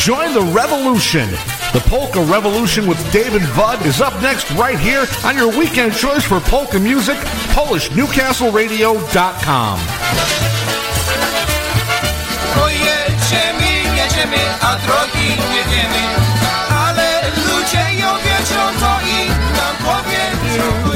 Join the revolution. The Polka Revolution with David Budd is up next right here on your weekend choice for polka music, PolishNewcastleRadio.com. Ale ludzie ją wiedzą, to nam powiedzą.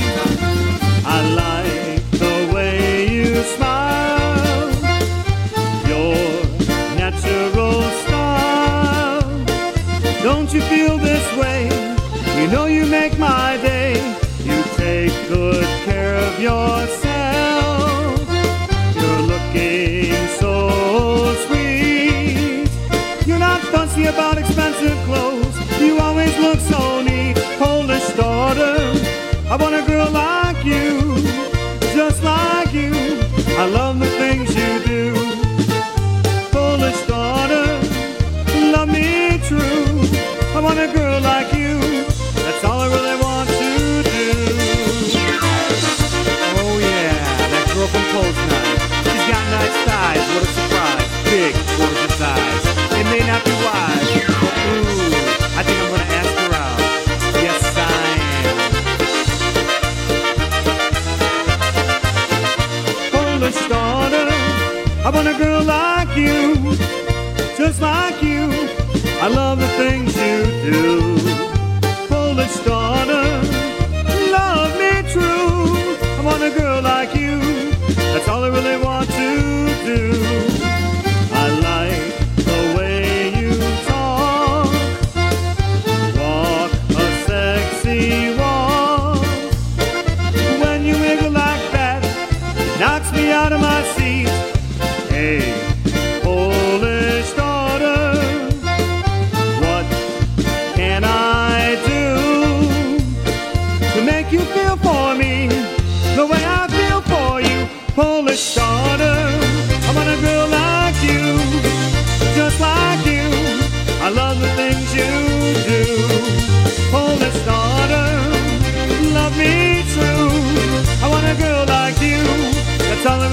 You know you make my day. You take good care of yourself. You're looking so sweet. You're not fussy about expensive clothes. You always look so neat. Polish daughter, I want I want a girl like you, just like you. I love the things you do. Polish daughter, love me true. I want a girl like you. That's all I really want to do.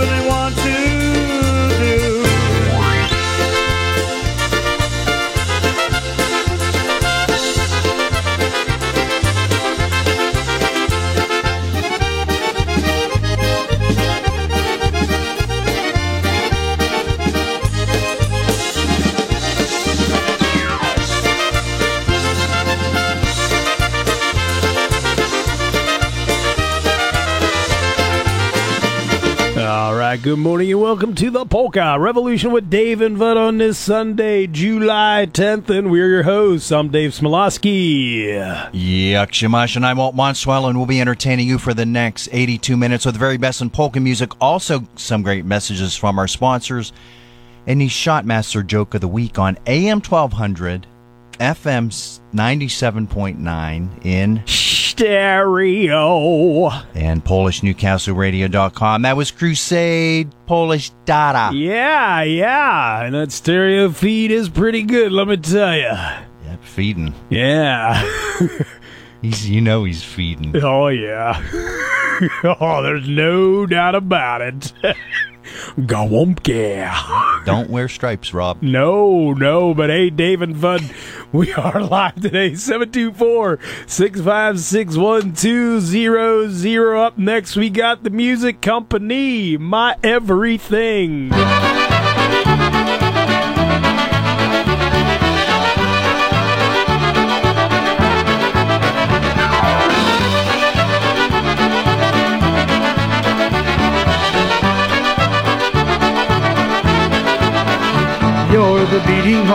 That's good morning and welcome to the Polka Revolution with Dave and Bud on this Sunday, July 10th, and we're your hosts. I'm Dave Smialowski. Yuck, Shamash and I won't want swell, and we'll be entertaining you for the next 82 minutes with the very best in polka music. Also, some great messages from our sponsors. And the Shotmaster joke of the week on AM 1200, FM 97.9 in Stereo. and PolishNewcastleRadio.com. That was Crusade Polish Daughter. Yeah, yeah, and that stereo feed is pretty good, let me tell you. Yep, feeding. Yeah. He's, you know, he's feeding. oh, yeah. oh, there's no doubt about it. Gawumpke. Don't wear stripes, Rob. No, no, but hey, Dave and Bud, we are live today. 724 656 1200. Up next, we got the music company, My Everything.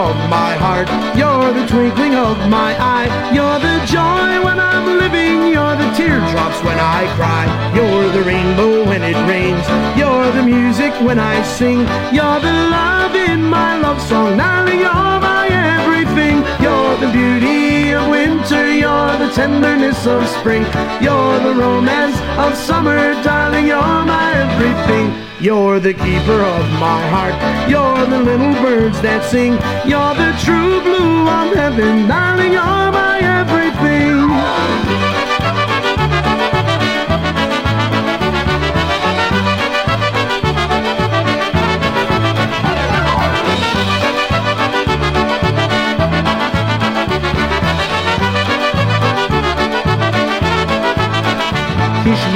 Of my heart. You're the twinkling of my eye. You're the joy living. You're the teardrops when I cry. You're the rainbow when it rains. You're the music when I sing. You're the love in my love song. Darling, you're my everything. You're the beauty of winter. You're the tenderness of spring. You're the romance of summer. Darling, you're my everything. You're the keeper of my heart. You're the little birds that sing. You're the true blue of heaven. Darling,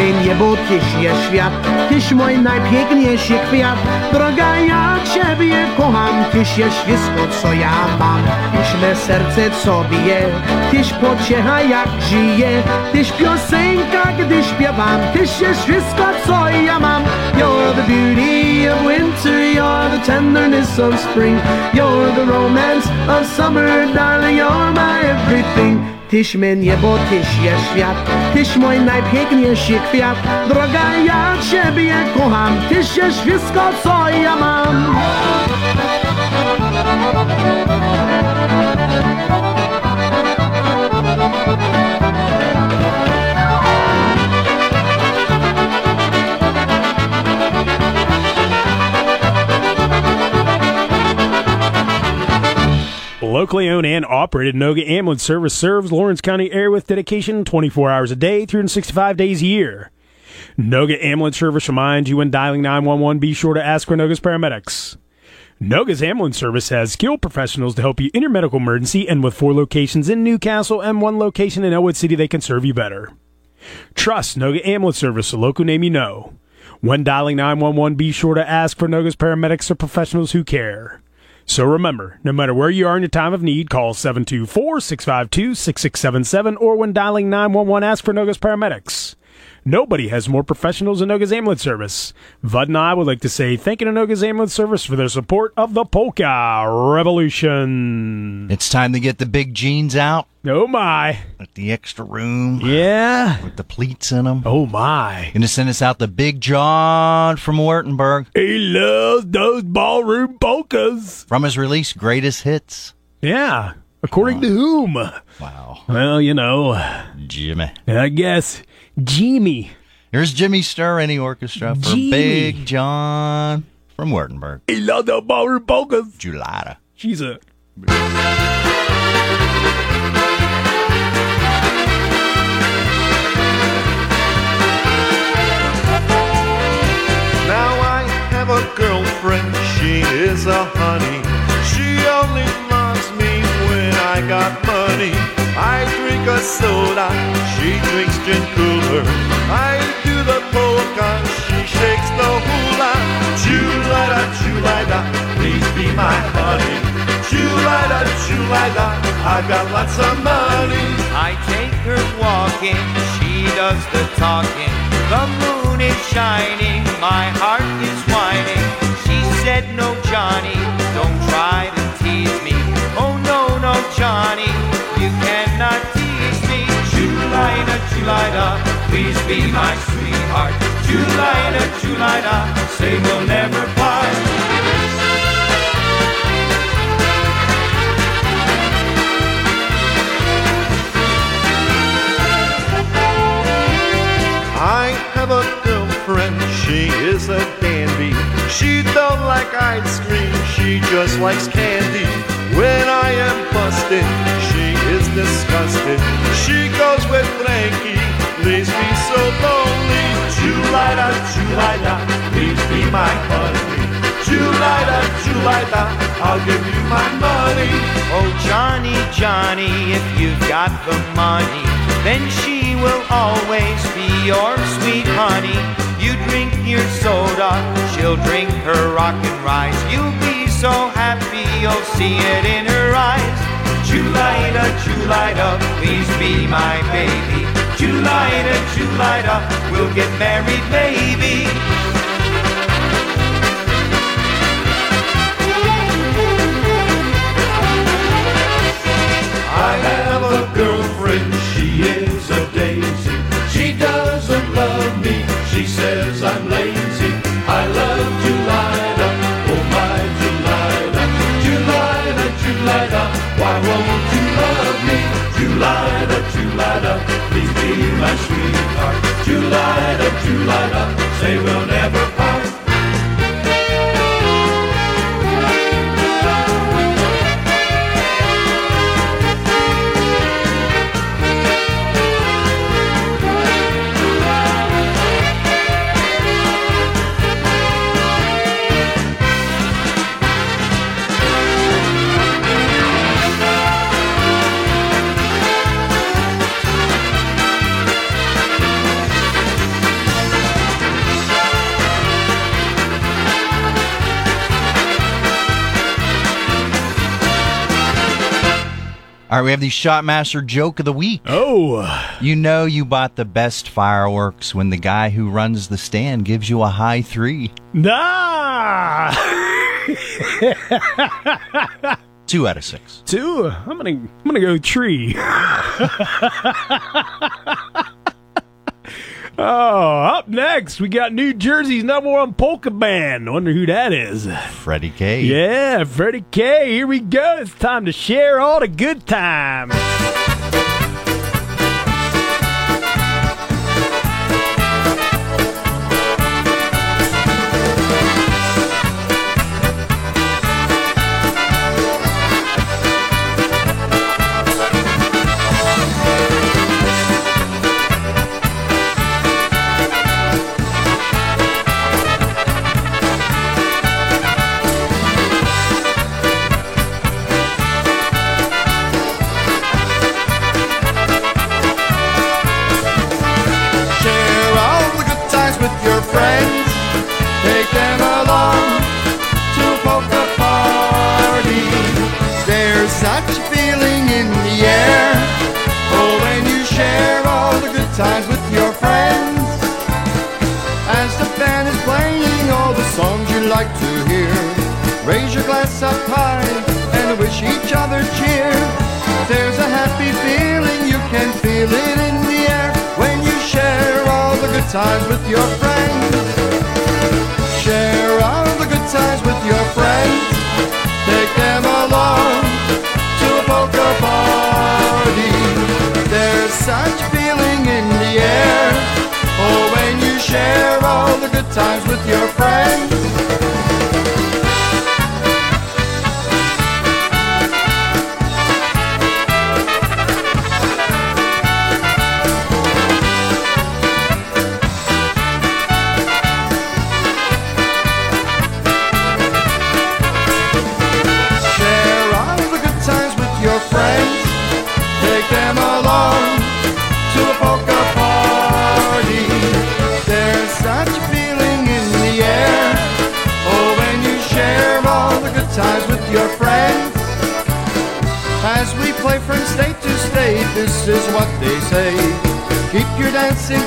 mnie, bo tyś jest świat, tyś mój najpiękniejszy kwiat. Droga, ja ciebie kocham, tyś jest wszystko, co ja mam. Tyś me serce, co bije, tyś pociecha, jak żyje, tyś piosenka, gdy śpiewam, tyś jest wszystko, co ja mam. You're the beauty of winter, you're the tenderness of spring, you're the romance of summer, darling, you're my everything. Tyś me niebo, tyś jest świat, tyś mój najpiękniejszy kwiat. Droga, ja ciebie kocham, tyś jest wszystko, co ja mam. Locally owned and operated Noga Ambulance Service serves Lawrence County area with dedication 24 hours a day, 365 days a year. Noga Ambulance Service reminds you when dialing 911, be sure to ask for Noga's paramedics. Noga's Ambulance Service has skilled professionals to help you in your medical emergency, and with four locations in Newcastle and one location in Ellwood City, they can serve you better. Trust Noga Ambulance Service, the local name you know. When dialing 911, be sure to ask for Noga's paramedics or professionals who care. So remember, no matter where you are in your time of need, call 724-652-6677 or when dialing 911, ask for Noga's paramedics. Nobody has more professionals than Noga's Ambulance Service. Bud and I would like to say thank you to Noga's Ambulance Service for their support of the Polka Revolution. It's time to get the big jeans out Oh my. with the extra room, Yeah. with the pleats in them. Oh my. To send us out the Big John from Wurtenberg He loves those ballroom polkas. from his release, Greatest Hits. Yeah. According to whom? Wow. Well, you know, Jimmy. I guess Jimmy. Here's Jimmy Sturr and the orchestra for Jimmy. Big John from Wurtenberg. He loves the ballroom polkas. Julida. She's a Now I have a girlfriend, she is a honey. She only loves me when I got money. I drink a soda, she drinks gin cooler. I do the polka, she shakes the hula. Julida, chulada, please be my honey. Julida, chulada, I've got lots of money. I take her walking, she does the talking. The moon is shining, my heart is whining. Be my sweetheart. Julida, Julida, say we'll never part. I have a girlfriend, she is a dandy. She don't like ice cream, she just likes candy. When I am busted, she is disgusted. She goes with Frankie, leaves me so lonely. Julida, please be my honey. Julida, I'll give you my money. Oh, Johnny, Johnny, if you've got the money, then she will always be your sweet honey. You drink your soda, she'll drink her rock and rise. You'll be so happy, you'll see it in her eyes. Julida, Julida, please be my baby. Julida, Julida, we'll get married, baby. I have a girlfriend, she is a daisy. She doesn't love me, she says I'm lazy. I love Julida, oh my Julida. Julida, Julida, why won't you love me? Julida, Julida, my sweetheart. Julida, Julida, say we'll never All right, we have the Shotmaster joke of the week. Oh, You know you bought the best fireworks when the guy who runs the stand gives you a high three. nah. Two out of six. Two. I'm gonna. I'm gonna go tree. oh, up next we got New Jersey's number one polka band. I wonder who that is. Freddie K. Yeah, Freddie K. Here we go. It's time to share all the good times. Friends. Take them along to a polka party. There's such a feeling in the air. Oh, when you share all the good times with your friends. As the band is playing all the songs you like to hear, raise your glass up high and wish each other cheer. There's a happy feeling, you can feel it in the air when you share all the good times with your friends. Such feeling in the air. Oh, when you share all the good times with your this is what they say. Keep your dancing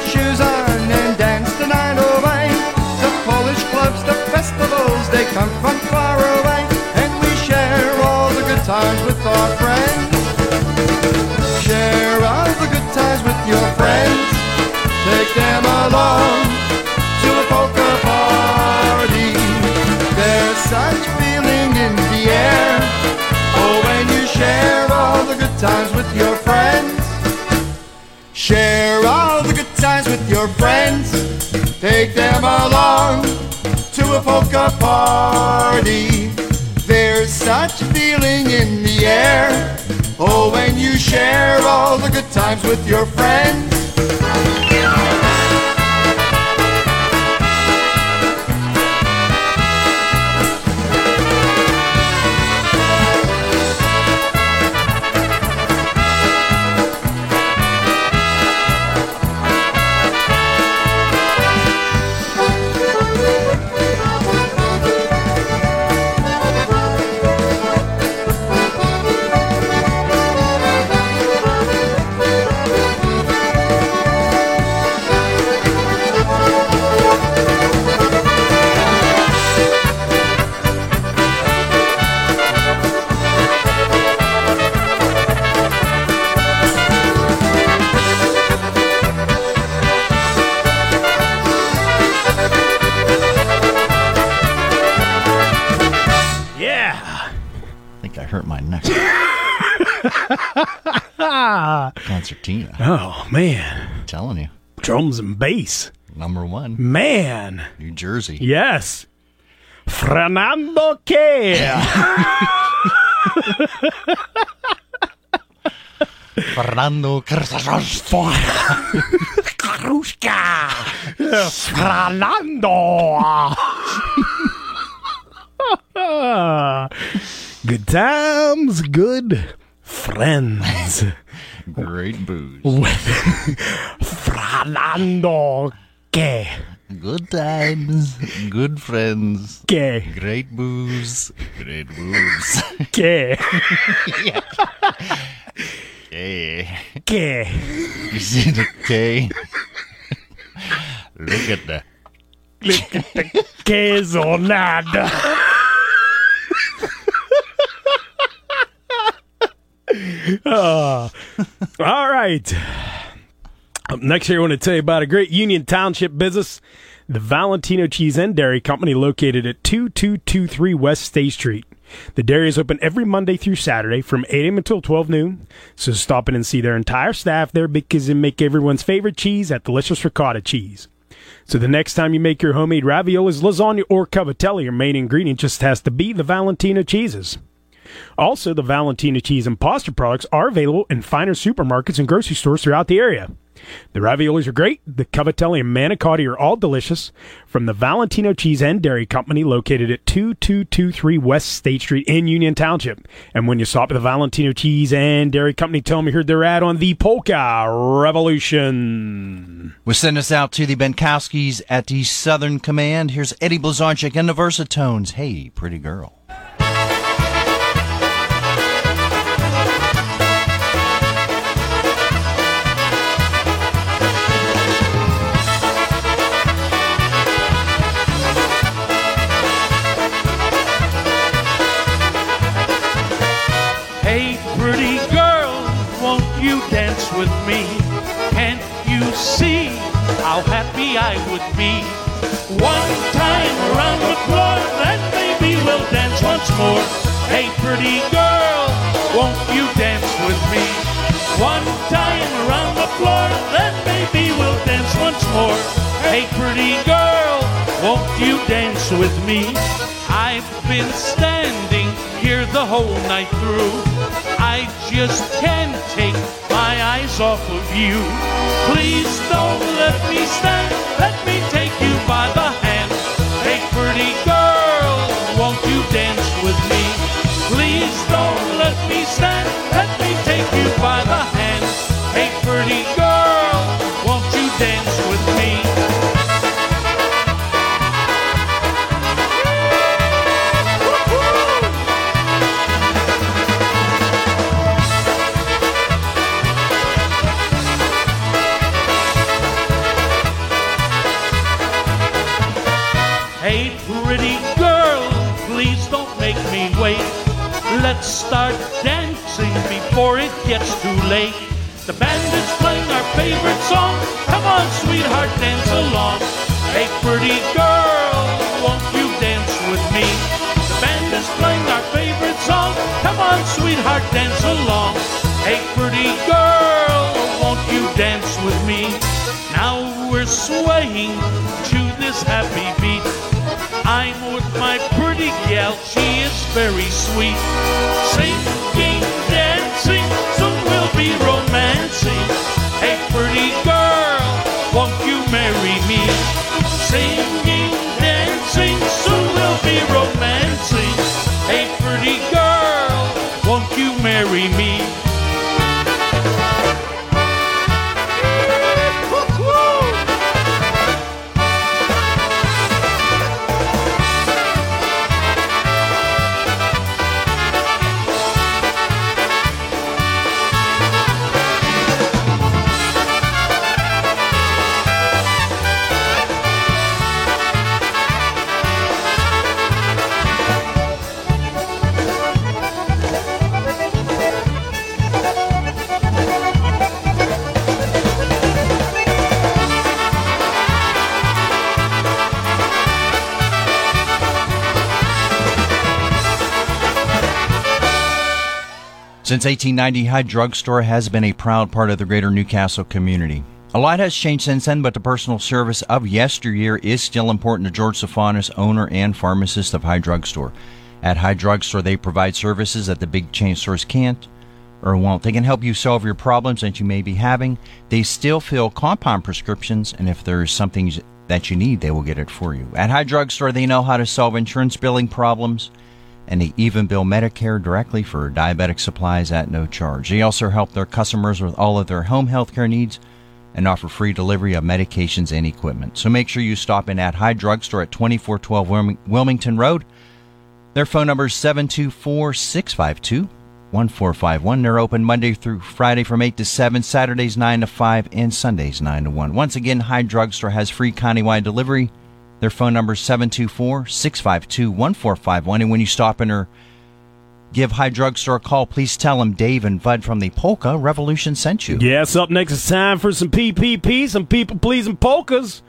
your friends. Share all the good times with your friends. Take them along to a polka party. There's such a feeling in the air. Oh, when you share all the good times with your friends. Concertina. Oh man, I'm telling you. drums and bass. Number one, Man, New Jersey. yes. Fernando K. Fernando Carrasco. Karushka. Fernando. good times, good friends. Great booze. Fernando K. Good times. Good friends. K. Great booze. Great booze. K. K. K. You see the K? Look at the. Queso nada. Ah. all right. Up next here, I want to tell you about a great Union Township business, the Valentino Cheese and Dairy Company, located at 2223 West State Street. The dairy is open every Monday through Saturday from 8 a.m. until 12 noon. So stop in and see their entire staff there because they make everyone's favorite cheese, that delicious ricotta cheese. So the next time you make your homemade raviolis, lasagna, or cavatelli, your main ingredient just has to be the Valentino cheeses. Also, the Valentino cheese and pasta products are available in finer supermarkets and grocery stores throughout the area. The raviolis are great. The cavatelli and manicotti are all delicious. From the Valentino Cheese and Dairy Company, located at 2223 West State Street in Union Township. And when you stop at the Valentino Cheese and Dairy Company, tell them you heard their ad on the Polka Revolution. We'll send us out to the Benkowskis at the Southern Command. Here's Eddie Blazonczyk and the Versatones. Hey, pretty girl. More. Hey, pretty girl, won't you dance with me? One time around the floor, then maybe we'll dance once more. Hey, pretty girl, won't you dance with me? I've been standing here the whole night through. I just can't take my eyes off of you. Please don't let me stand. Let me take you by the hand. Hey, pretty girl, stand. Let me take you by the hand. Hey, pretty girl, Let's start dancing before it gets too late. The band is playing our favorite song. Come on, sweetheart, dance along. Hey, pretty girl, won't you dance with me? The band is playing our favorite song. Come on, sweetheart, dance along. Hey, pretty girl, won't you dance with me? Now we're swaying to this happy beat. I'm with my pretty gal, she is very sweet. Singing, Since 1890, High Drugstore has been a proud part of the greater Newcastle community. A lot has changed since then, but the personal service of yesteryear is still important to George Sophonis, owner and pharmacist of High Drugstore. At High Drugstore, they provide services that the big chain stores can't or won't. They can help you solve your problems that you may be having. They still fill compound prescriptions, and if there's something that you need, they will get it for you. At High Drugstore, they know how to solve insurance billing problems and they even bill Medicare directly for diabetic supplies at no charge. They also help their customers with all of their home health care needs and offer free delivery of medications and equipment. So make sure you stop in at Hyde Drugstore at 2412 Wilmington Road. Their phone number is 724 652 1451. They're open Monday through Friday from 8 to 7, Saturdays 9 to 5, and Sundays 9 to 1. Once again, Hyde Drugstore has free countywide delivery. Their phone number is 724 652 1451. And when you stop in or give High Drugstore a call, please tell them Dave and Bud from the Polka Revolution sent you. Yes, up next it's time for some PPP, some people pleasing polkas.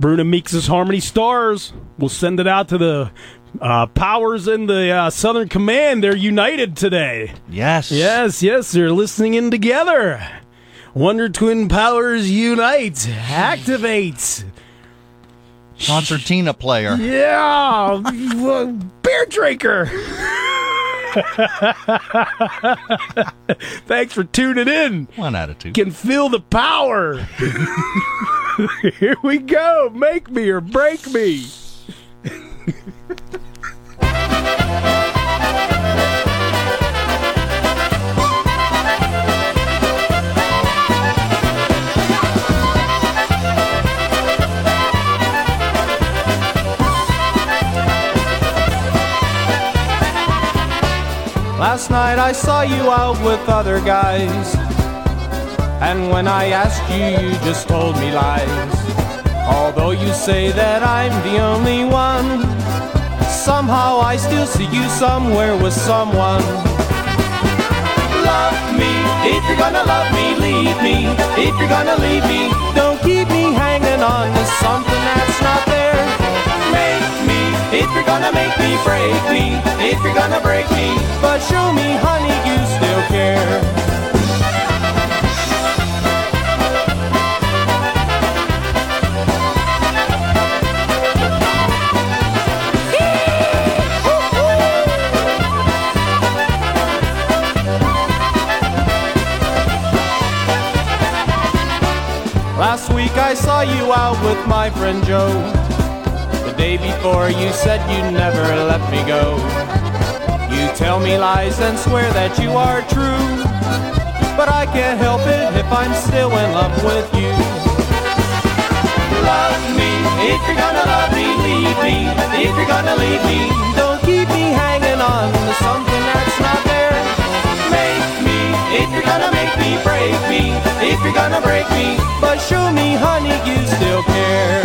Bruno Meeks' Harmony Stars. We'll send it out to the uh, powers in the uh, Southern Command. They're united today. Yes. Yes, yes, they're listening in together. Wonder Twin Powers unite, activate. Concertina player. Yeah, beer drinker. Thanks for tuning in. One attitude. Can feel the power. Here we go. Make me or break me. Last night I saw you out with other guys. And when I asked you, you just told me lies. Although you say that I'm the only one, somehow I still see you somewhere with someone. Love me, if you're gonna love me, leave me. If you're gonna leave me, don't keep me hanging on to something that's if you're gonna make me, break me. If you're gonna break me, but show me, honey, you still care. Last week I saw you out with my friend Joe. Before you said you'd never let me go. You tell me lies and swear that you are true. But I can't help it if I'm still in love with you. Love me, if you're gonna love me, leave me. If you're gonna leave me, don't keep me hanging on to something that's not there. Make me, if you're gonna make me, break me. If you're gonna break me, but show me, honey, you still care.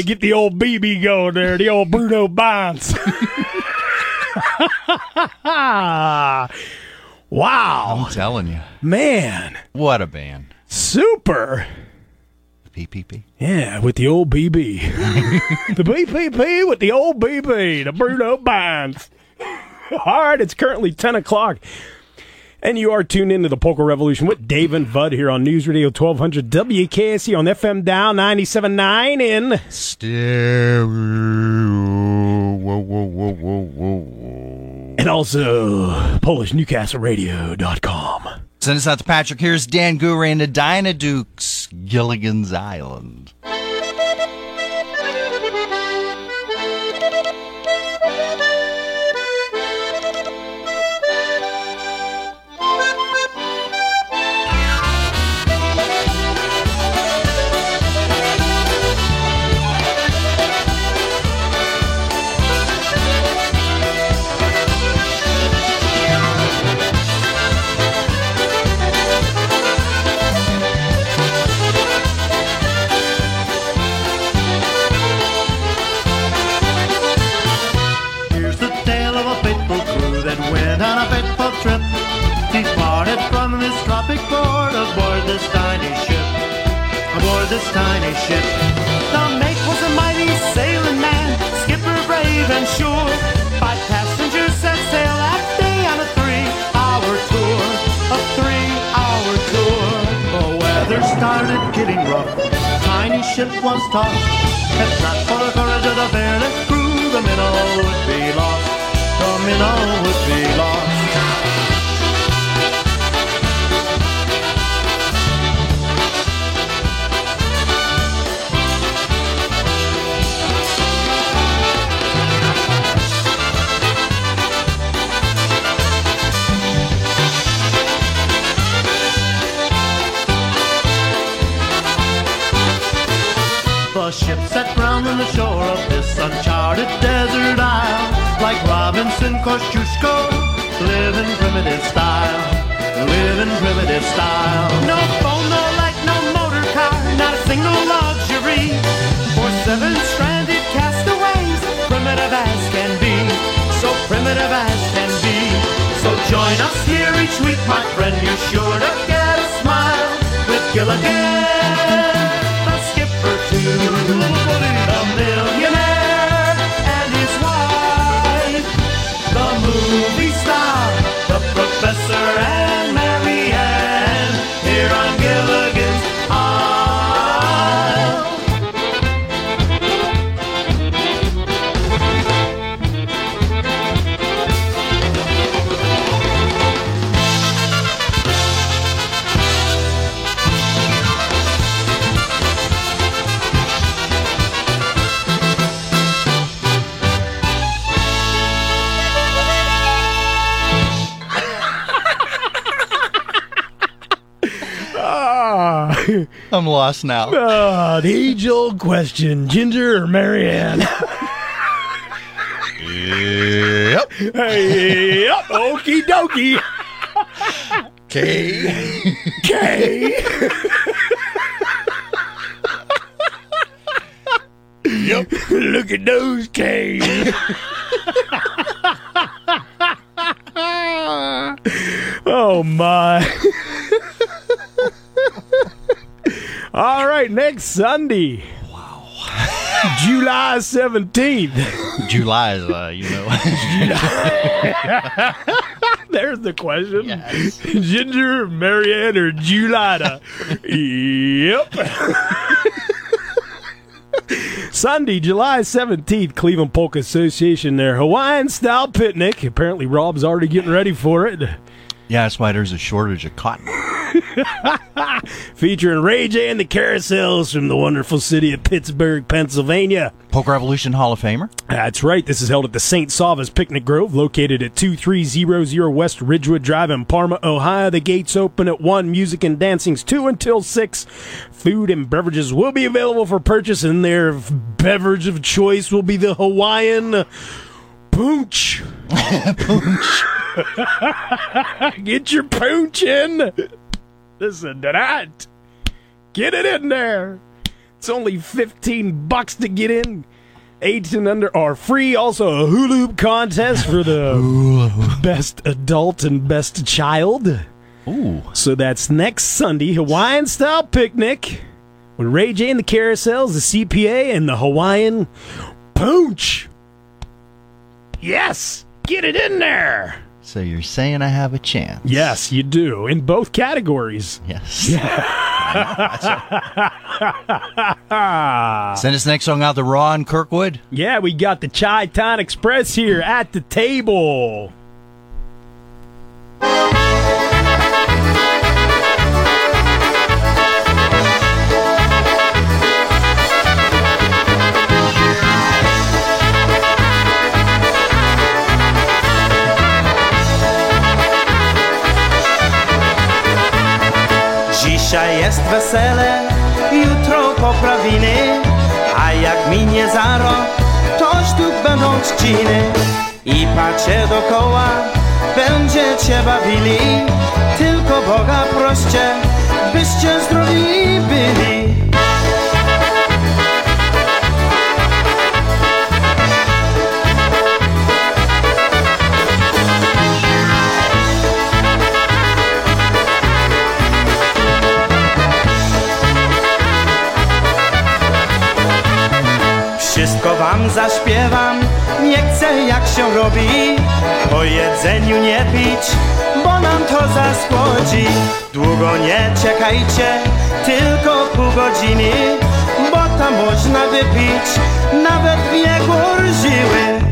Yeah, get the old BB going there, the old Bruno Bonds. wow, I'm telling you. man, What a band. super. PPP. Yeah, with the old BB. the BPP with the old BB, the Bruno Bonds. All right, it's currently 10 o'clock. And you are tuned into the Polka Revolution with Dave and Bud here on News Radio 1200 WKST on FM Down 97.9 in Stereo. Whoa, whoa, whoa, whoa, whoa. and also PolishNewcastleRadio.com. Send us out to Patrick. Here's Dan Goury and the Dinah Dukes, Gilligan's Island. this tiny ship. The mate was a mighty sailing man, skipper brave and sure. Five passengers set sail that day on a three-hour tour, a three-hour tour. The weather started getting rough, tiny ship was tossed. If not for the courage of the fearless crew, the minnow would be lost. The minnow would be lost. Ship set ground on the shore of this uncharted desert isle. Like Robinson Kosciuszko, live in primitive style. Live in primitive style. No phone, no light, no motor car, not a single luxury. For seven stranded castaways, primitive as can be. So primitive as can be. So join us here each week, my friend. You're sure to get a smile with Gilligan, The millionaire and his wife, the movie I'm lost now. ah, the age old question Ginger or Mary Ann? Yep. hey, yep, okie dokie. Okay. Okay. yep. Look at those K's. oh my. Next Sunday. Wow. July 17th. July is, uh, you know. There's the question. Yes. Ginger, Mary Ann, or Julida? yep. Sunday, July 17th, Cleveland Polka Association, their Hawaiian style picnic. Apparently, Rob's already getting ready for it. Yeah, that's why there's a shortage of cotton. Featuring Ray J and the Carousels from the wonderful city of Pittsburgh, Pennsylvania. Polka Revolution Hall of Famer. That's right. This is held at the St. Savas Picnic Grove, located at 2300 West Ridgewood Drive in Parma, Ohio. The gates open at 1. Music and dancing's 2 until 6. Food and beverages will be available for purchase, and their beverage of choice will be the Hawaiian Pooch. Pooch. Get your pooch in. Listen to that. Get it in there. It's only 15 bucks to get in. 18 under are free. Also, a hula contest for the best adult and best child. Ooh. So that's next Sunday, Hawaiian style picnic with Ray J and the Carousels, the CPA, and the Hawaiian Pooch. Yes, get it in there. So you're saying I have a chance? Yes, you do in both categories. Yes. Send us next song out to Ron Kirkwood. Yeah, we got the Chai Town Express here at the table. Wesele, jutro poprawiny, a jak minie za rok, toż tu będą trzciny. I patrzcie dokoła, będziecie bawili, tylko Boga proście, byście zdrowi byli. Wam zaśpiewam, nie chcę jak się robi Po jedzeniu nie pić, bo nam to zaschłodzi Długo nie czekajcie, tylko pół godziny, bo tam można wypić nawet dwie gorziły.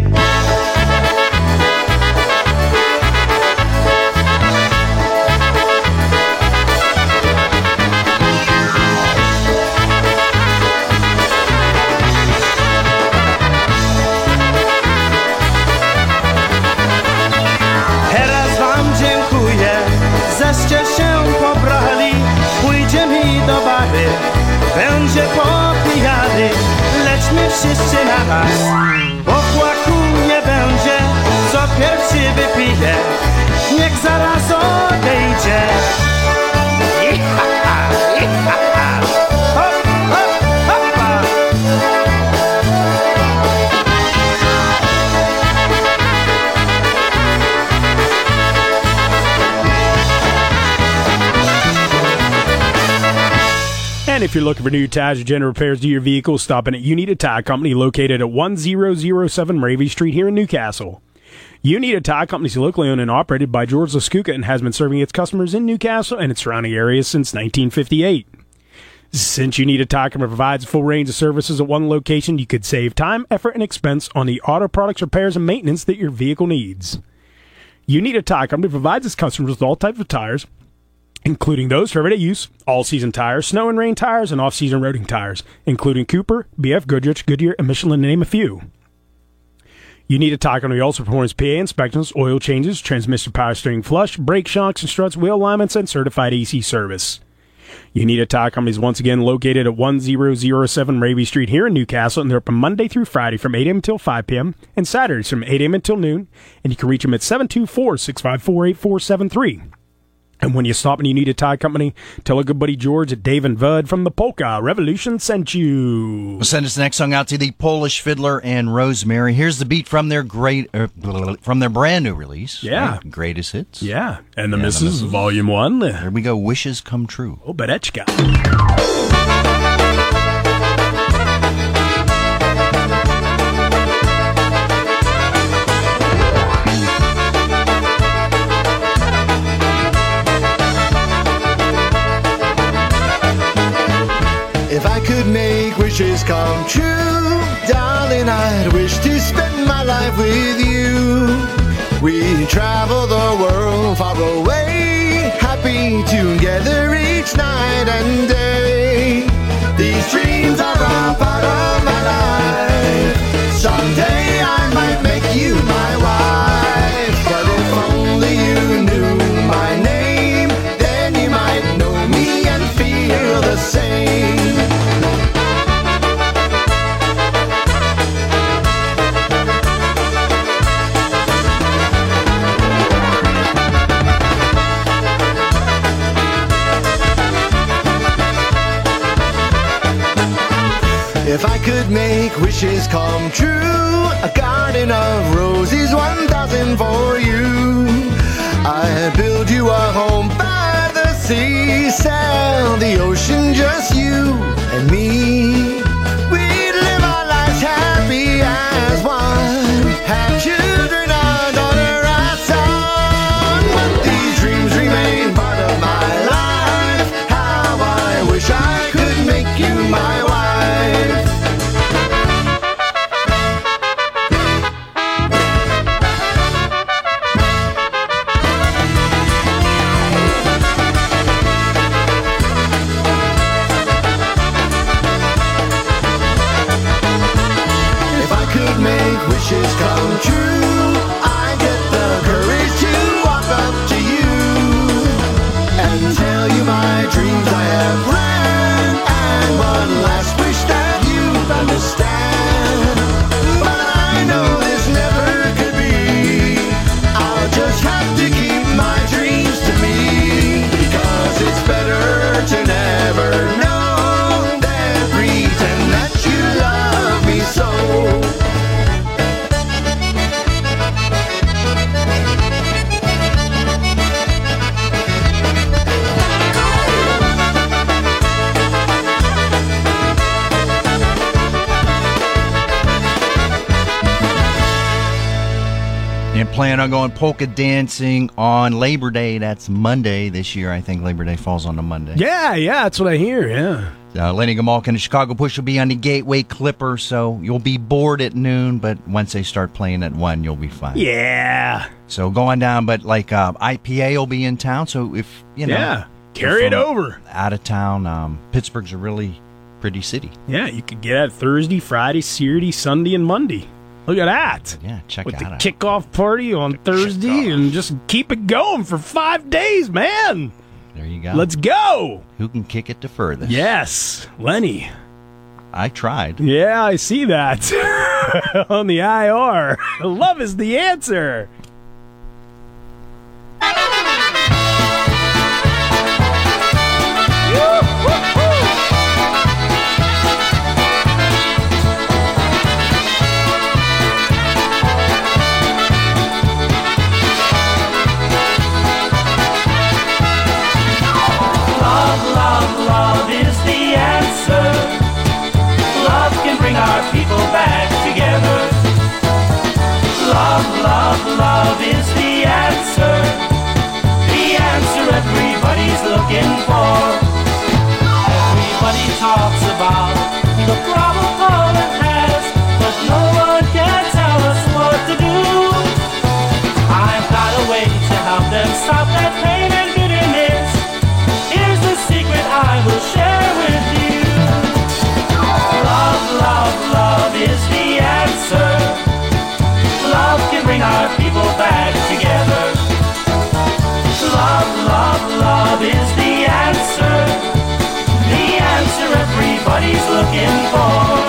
Zeście się pobrali. Pójdziemy do bary, będzie popijany. Lecz wszyscy na raz, popłaku nie będzie Co pierwszy wypije, And if you're looking for new tires or general repairs to your vehicle, stop in at You Need a Tire Company located at 1007 Ravy Street here in Newcastle. You Need a Tire Company is locally owned and operated by George Laskuka and has been serving its customers in Newcastle and its surrounding areas since 1958. Since You Need a Tire Company provides a full range of services at one location, you could save time, effort, and expense on the auto products, repairs, and maintenance that your vehicle needs. You Need a Tire Company provides its customers with all types of tires, including those for everyday use, all season tires, snow and rain tires, and off season roading tires, including Cooper, BF Goodrich, Goodyear, and Michelin, to name a few. You need a tire company also performs PA inspections, oil changes, transmission power steering flush, brake shocks and struts, wheel alignments, and certified AC service. You need a tire company is once again located at 1007 Ravy Street here in Newcastle, and they're open Monday through Friday from 8 a.m. until 5 p.m. and Saturdays from 8 a.m. until noon. And you can reach them at 724 654 8473. And when you stop and you need a tie company, tell a good buddy George at Dave and Bud from the Polka Revolution sent you. We'll send this next song out to the Polish Fiddler and Rosemary. Here's the beat from their great, uh, from their brand new release. Yeah. right? Greatest hits. Yeah, and the Yeah, Misses. Volume 1. There we go. Wishes come true. Oh, wishes come true, darling, I'd wish to spend my life with you. We travel the world far away, happy together each night and day. These dreams are a part of my life. Someday could make wishes come true, a garden of roses, one dozen for you. I'd build you a home by the sea, sail the ocean, just you and me. Plan on going polka dancing on Labor Day. That's Monday this year. I think Labor Day falls on a Monday. Yeah, yeah, that's what I hear. Yeah. Uh, Lenny Gomulka and the Chicago Push will be on the Gateway Clipper, so you'll be bored at noon, but once they start playing at 1, you'll be fine. Yeah. So go on down, but like uh, IPA will be in town, so if, you know. Yeah. Carry it over. Out of town. Um, Pittsburgh's a really pretty city. Yeah, you could get it Thursday, Friday, Saturday, Sunday, and Monday. Look at that. Yeah, check With it the out. kickoff party on Thursday and just keep it going for five days, man. There you go. Let's go. Who can kick it the furthest? Yes, Lenny. I tried. Yeah, I see that on the IR. Love is the answer. Love, is the answer. The answer everybody's looking for. Everybody talks about the problem Poland has, but no one can tell us what to do. I've got a way to help them stop that pain and bitterness. Here's the secret I will share with you. Love, love, love is the answer. Love can bring our people Love, is the answer. The answer everybody's looking for.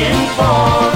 Looking for.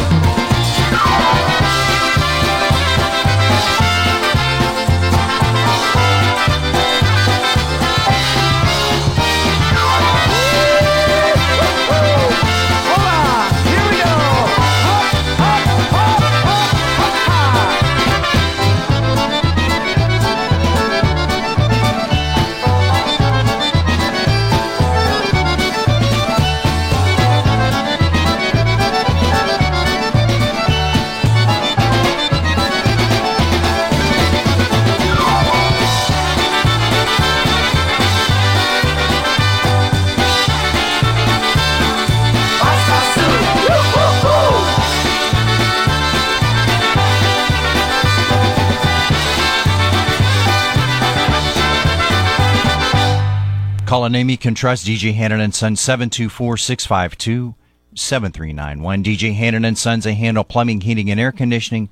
Call a name you can trust. DJ Hannon and Sons 724-652-7391. DJ Hannon and Sons, they handle plumbing, heating, and air conditioning.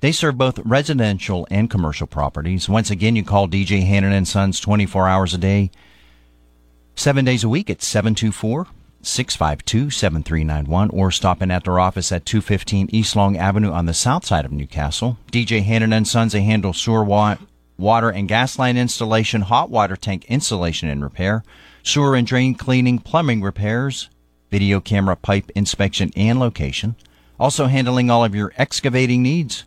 They serve both residential and commercial properties. Once again, you call DJ Hannon and Sons 24 hours a day, seven days a week at 724-652-7391 or stop in at their office at 215 East Long Avenue on the south side of Newcastle. DJ Hannon and Sons, they handle sewer wa- water and gas line installation, hot water tank installation and repair, sewer and drain cleaning, plumbing repairs, video camera pipe inspection and location. Also handling all of your excavating needs.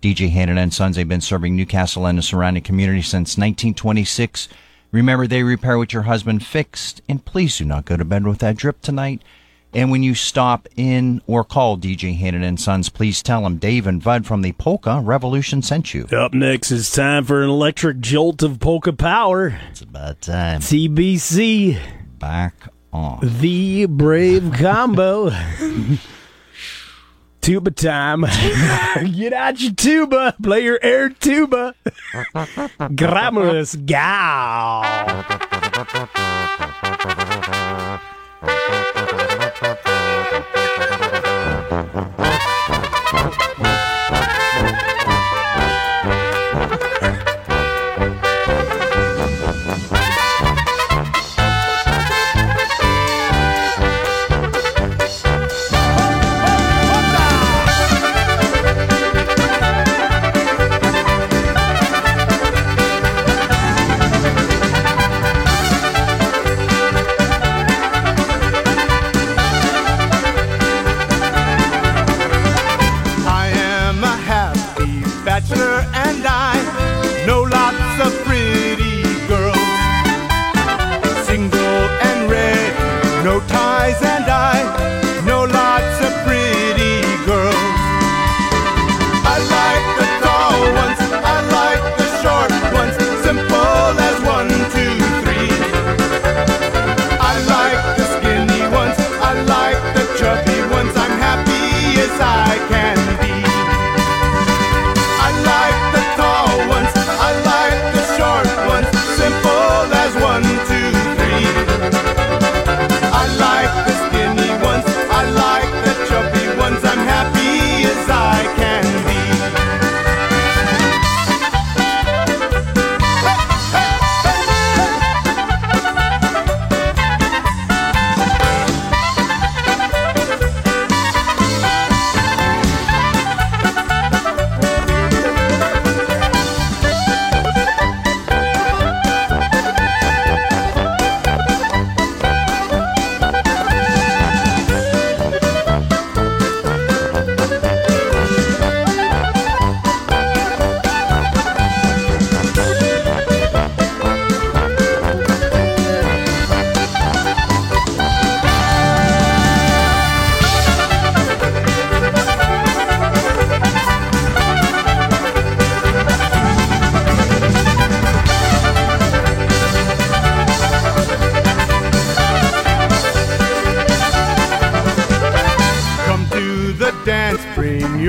DJ Hannon and Sons, they've been serving Newcastle and the surrounding community since 1926. Remember, they repair what your husband fixed, and please do not go to bed with that drip tonight. And when you stop in or call DJ Hannon and Sons, please tell them Dave and Bud from the Polka Revolution sent you. Up next, it's time for an electric jolt of polka power. It's about time. TBC. Back on. The Brave Combo. tuba time. Get out your tuba. Play your air tuba. Grammarless gal.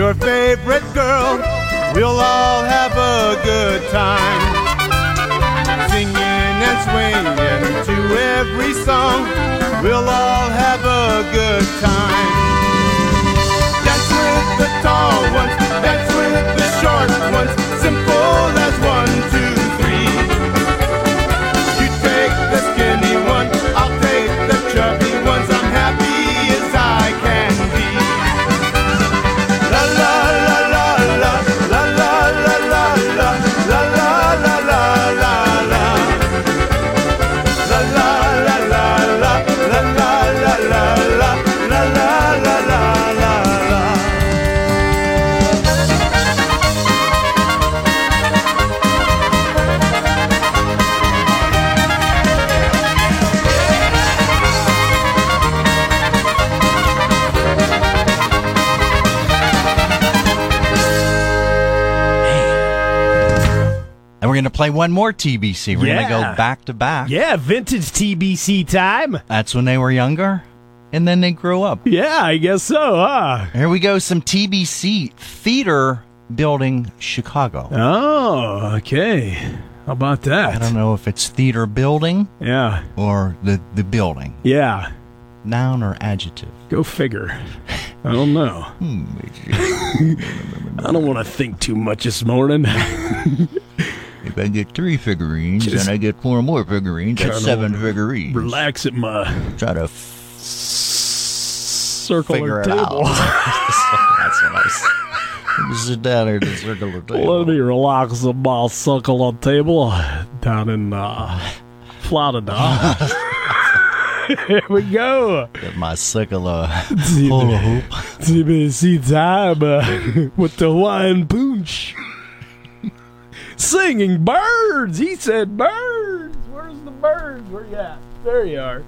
Your favorite girl. We'll all have a good time. Singing and swinging to every song. We'll all have a good time. Dance with the tall ones, dance with the short ones. Simple as play one more TBC. We're going to go back to back. Yeah, vintage TBC time. That's when they were younger, and then they grew up. Yeah, I guess so, huh? Here we go. Some TBC theater building Chicago. Oh, okay. How about that? I don't know if it's theater building Yeah, or the the building. yeah. Noun or adjective. Go figure. I don't know. Hmm, I don't want to think too much this morning. If I get three figurines Just and I get four more figurines, that's seven figurines. Relax at my Try to f- circular figure it table. out. that's what I was. Sit down here at the circular table. Let me relax at my circular table down in uh, Florida. Here we go. Get my circular hula hoop. TBC time uh, with the Hawaiian Punch. Singing birds. He said birds. Where's the birds? Where you at? There you are.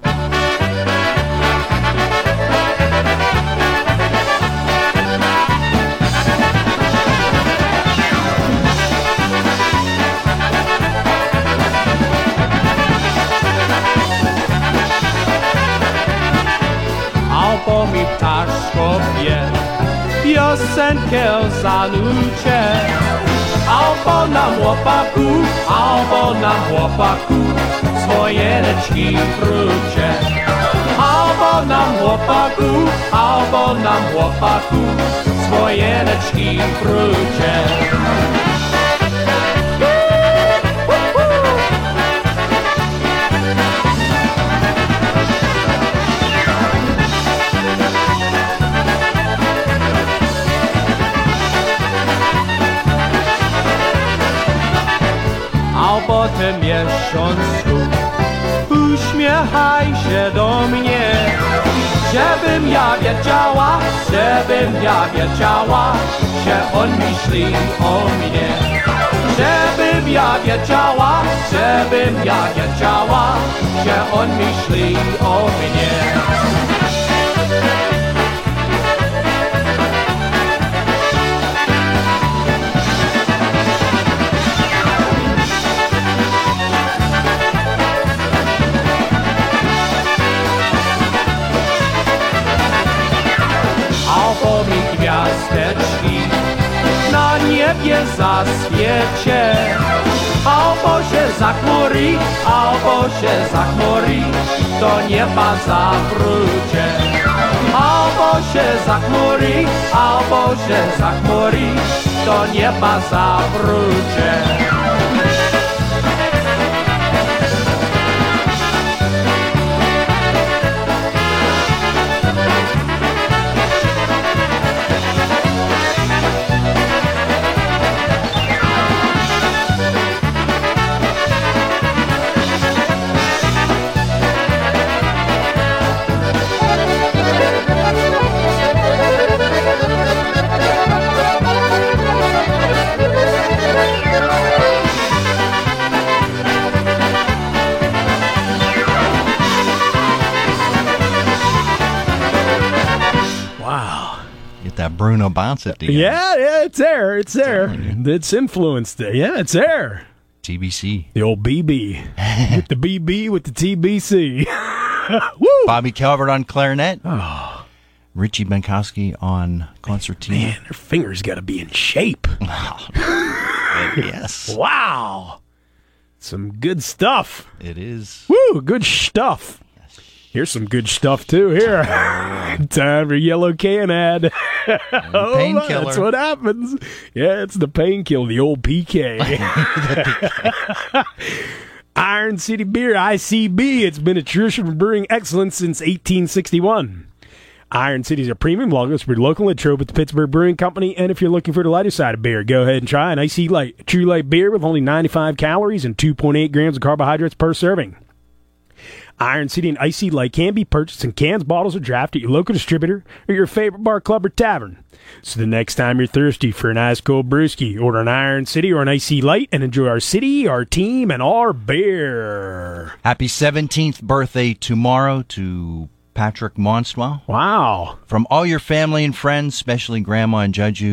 albo mi ptaszko wie, piosenkę zanucie. Albo nam chłopaku, albo nam chłopaku, swoje reczki wrócie. Albo nam chłopaku, albo nam chłopaku, swoje reczki wrócie. A potem miesiącu uśmiechaj się do mnie, żebym ja wiedziała, żebym ja wiedziała, że on myśli o mnie. Żebym ja wiedziała, żebym ja wiedziała, że on myśli o mnie. Niebie zaświecie. Albo się zachmuri, albo się zachmuri, do nieba zawrócie. Albo się zachmuri, albo się zachmuri, do nieba zawrócie. Bruno bounce together. Yeah, yeah, it's there. It's there. It's influenced it. Yeah, it's there. TBC. The old BB. with the BB with the TBC. Woo! Bobby Calvert on clarinet. Oh. Richie Benkowski on concertina. Man, their fingers got to be in shape. yes. Wow. Some good stuff. It is. Woo, good stuff. Here's some good stuff too. Here, time for yellow can ad. oh, painkiller. that's what happens. Yeah, it's the painkiller, the old PK. Iron City Beer, ICB. It's been a tradition of brewing excellence since 1861. Iron City is a premium lager. It's brewed local and true with the Pittsburgh Brewing Company. And if you're looking for the lighter side of beer, go ahead and try an I.C. Light, true light beer with only 95 calories and 2.8 grams of carbohydrates per serving. Iron City and I.C. Light can be purchased in cans, bottles, or draft at your local distributor or your favorite bar, club, or tavern. So the next time you're thirsty for an ice cold brewski, order an Iron City or an I.C. Light and enjoy our city, our team, and our beer. Happy 17th birthday tomorrow to Patrick Monstwil. Wow. From all your family and friends, especially Grandma and Judge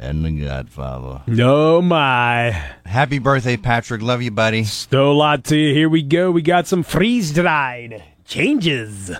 and the Godfather. No, my. Happy birthday, Patrick. Love you, buddy. Still a lot to you. Here we go. We got some freeze dried changes.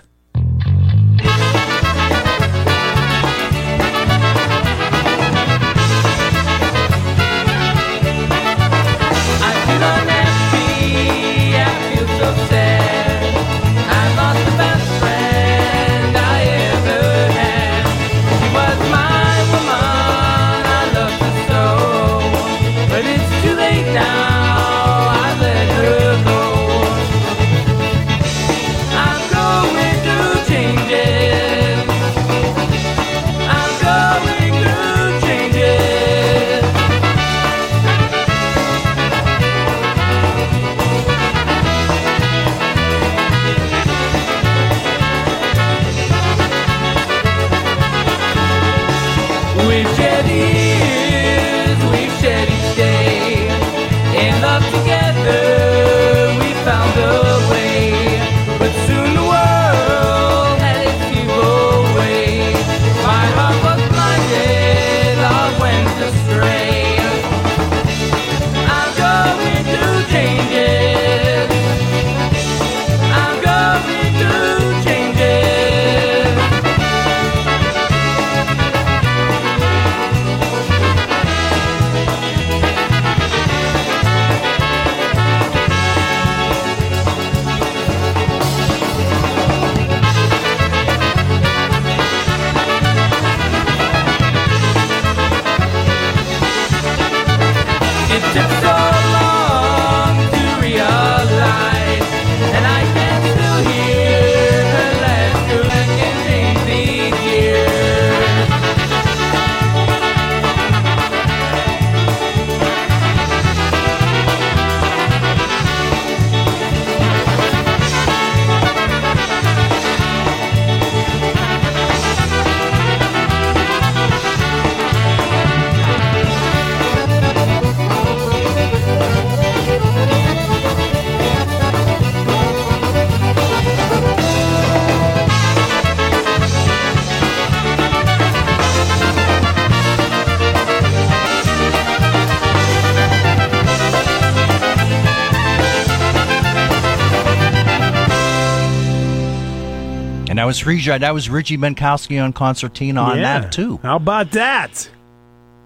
That was Freeze That was Richie Benkowski on concertina on Yeah. that too. How about that?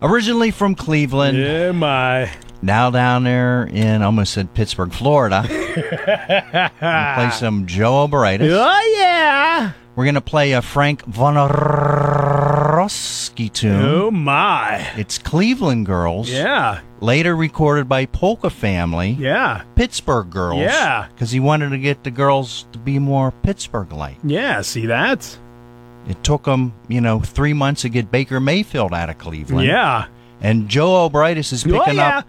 Originally from Cleveland, Yeah, my. now down there in almost said Pittsburgh, Florida. Play some Joe Oberitis. Oh, yeah. We're gonna play a Frank Von tune. Oh, my. It's Cleveland Girls. Yeah. Later recorded by Polka Family. Yeah. Pittsburgh Girls. Yeah. Because he wanted to get the girls to be more Pittsburgh like. Yeah, see that? It took him, you know, three months to get Baker Mayfield out of Cleveland. Yeah. And Joe Obritis is Oh, picking yeah. up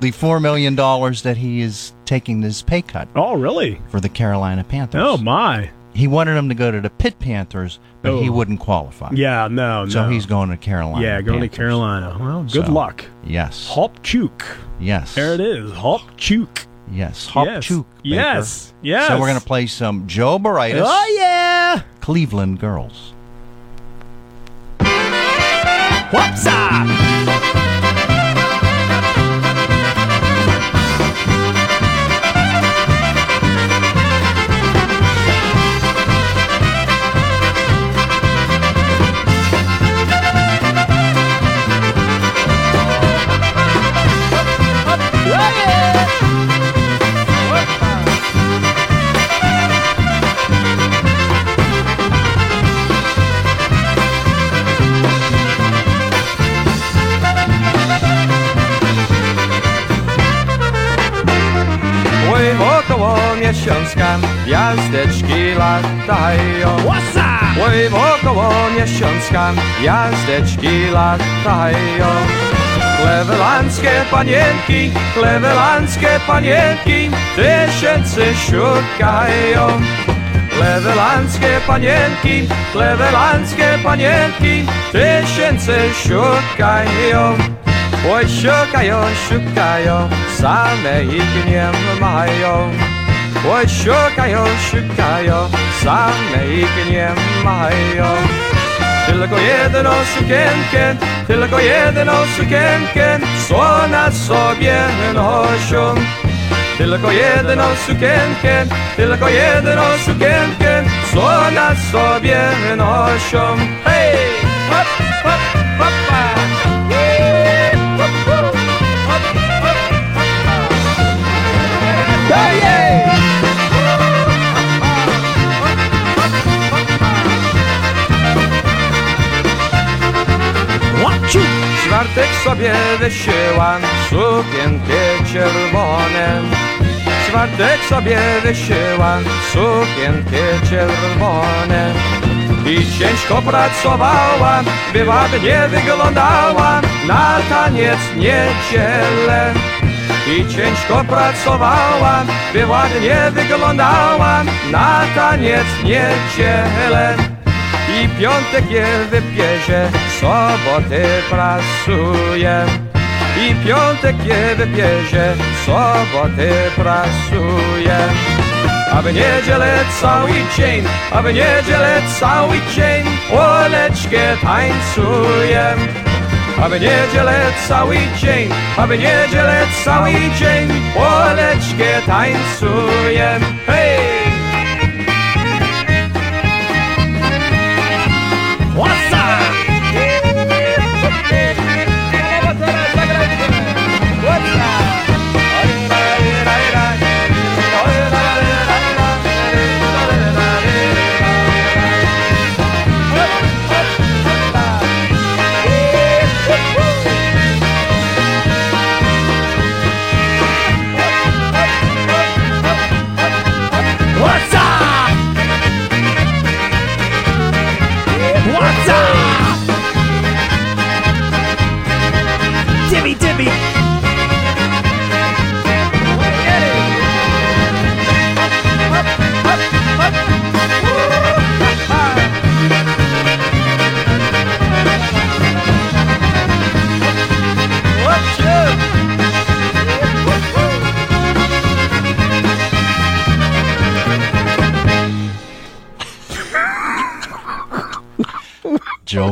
the $4 million that he is taking this pay cut Oh, really? for the Carolina Panthers. Oh, my. He wanted him to go to the Pitt Panthers, but he Oh. wouldn't qualify. Yeah, no, no. So he's going to Carolina. Yeah, going to Carolina. Well, good So, luck. Yes. Hop Chuk. Yes. There it is. Hop Chuk. Yes. Hop Yes. Baker. Yes. Yes. So we're going to play some Joe Baritis, Oh, yeah. Cleveland Girls. What's miesiączka jazdeczki latają. Oj, wokoło miesiączka jazdeczki latają. Klewelandzkie panienki, klewelandzkie panienki, tysięcy szukają. Klewelandzkie panienki, klewelandzkie panienki, tysięcy szukają. Oj, szukają, szukają, same ich nie mają. Oj, szukają, szukają, same ich nie mają. Tylko jedną sukienkę, tylko jedną sukienkę, co na sobie noszą. Tylko jedną sukienkę, tylko jedną sukienkę, co na sobie noszą. Hej! Czwartek sobie wyszyłam sukienkę czerwone. Czwartek sobie wyszyłam sukienkę czerwone. I ciężko pracowałam, by ładnie wyglądałam Na taniec niedzielę i ciężko pracowałam, by ładnie wyglądałam na taniec niedzielę. I piątek je wypierze, soboty pracuję. I piątek je wypierze, soboty pracuję. A w niedzielę cały dzień, a w niedzielę cały dzień, Oleczkę tańcuję. A w niedzielę cały dzień, a w niedzielę cały dzień Poleczkę tańcuję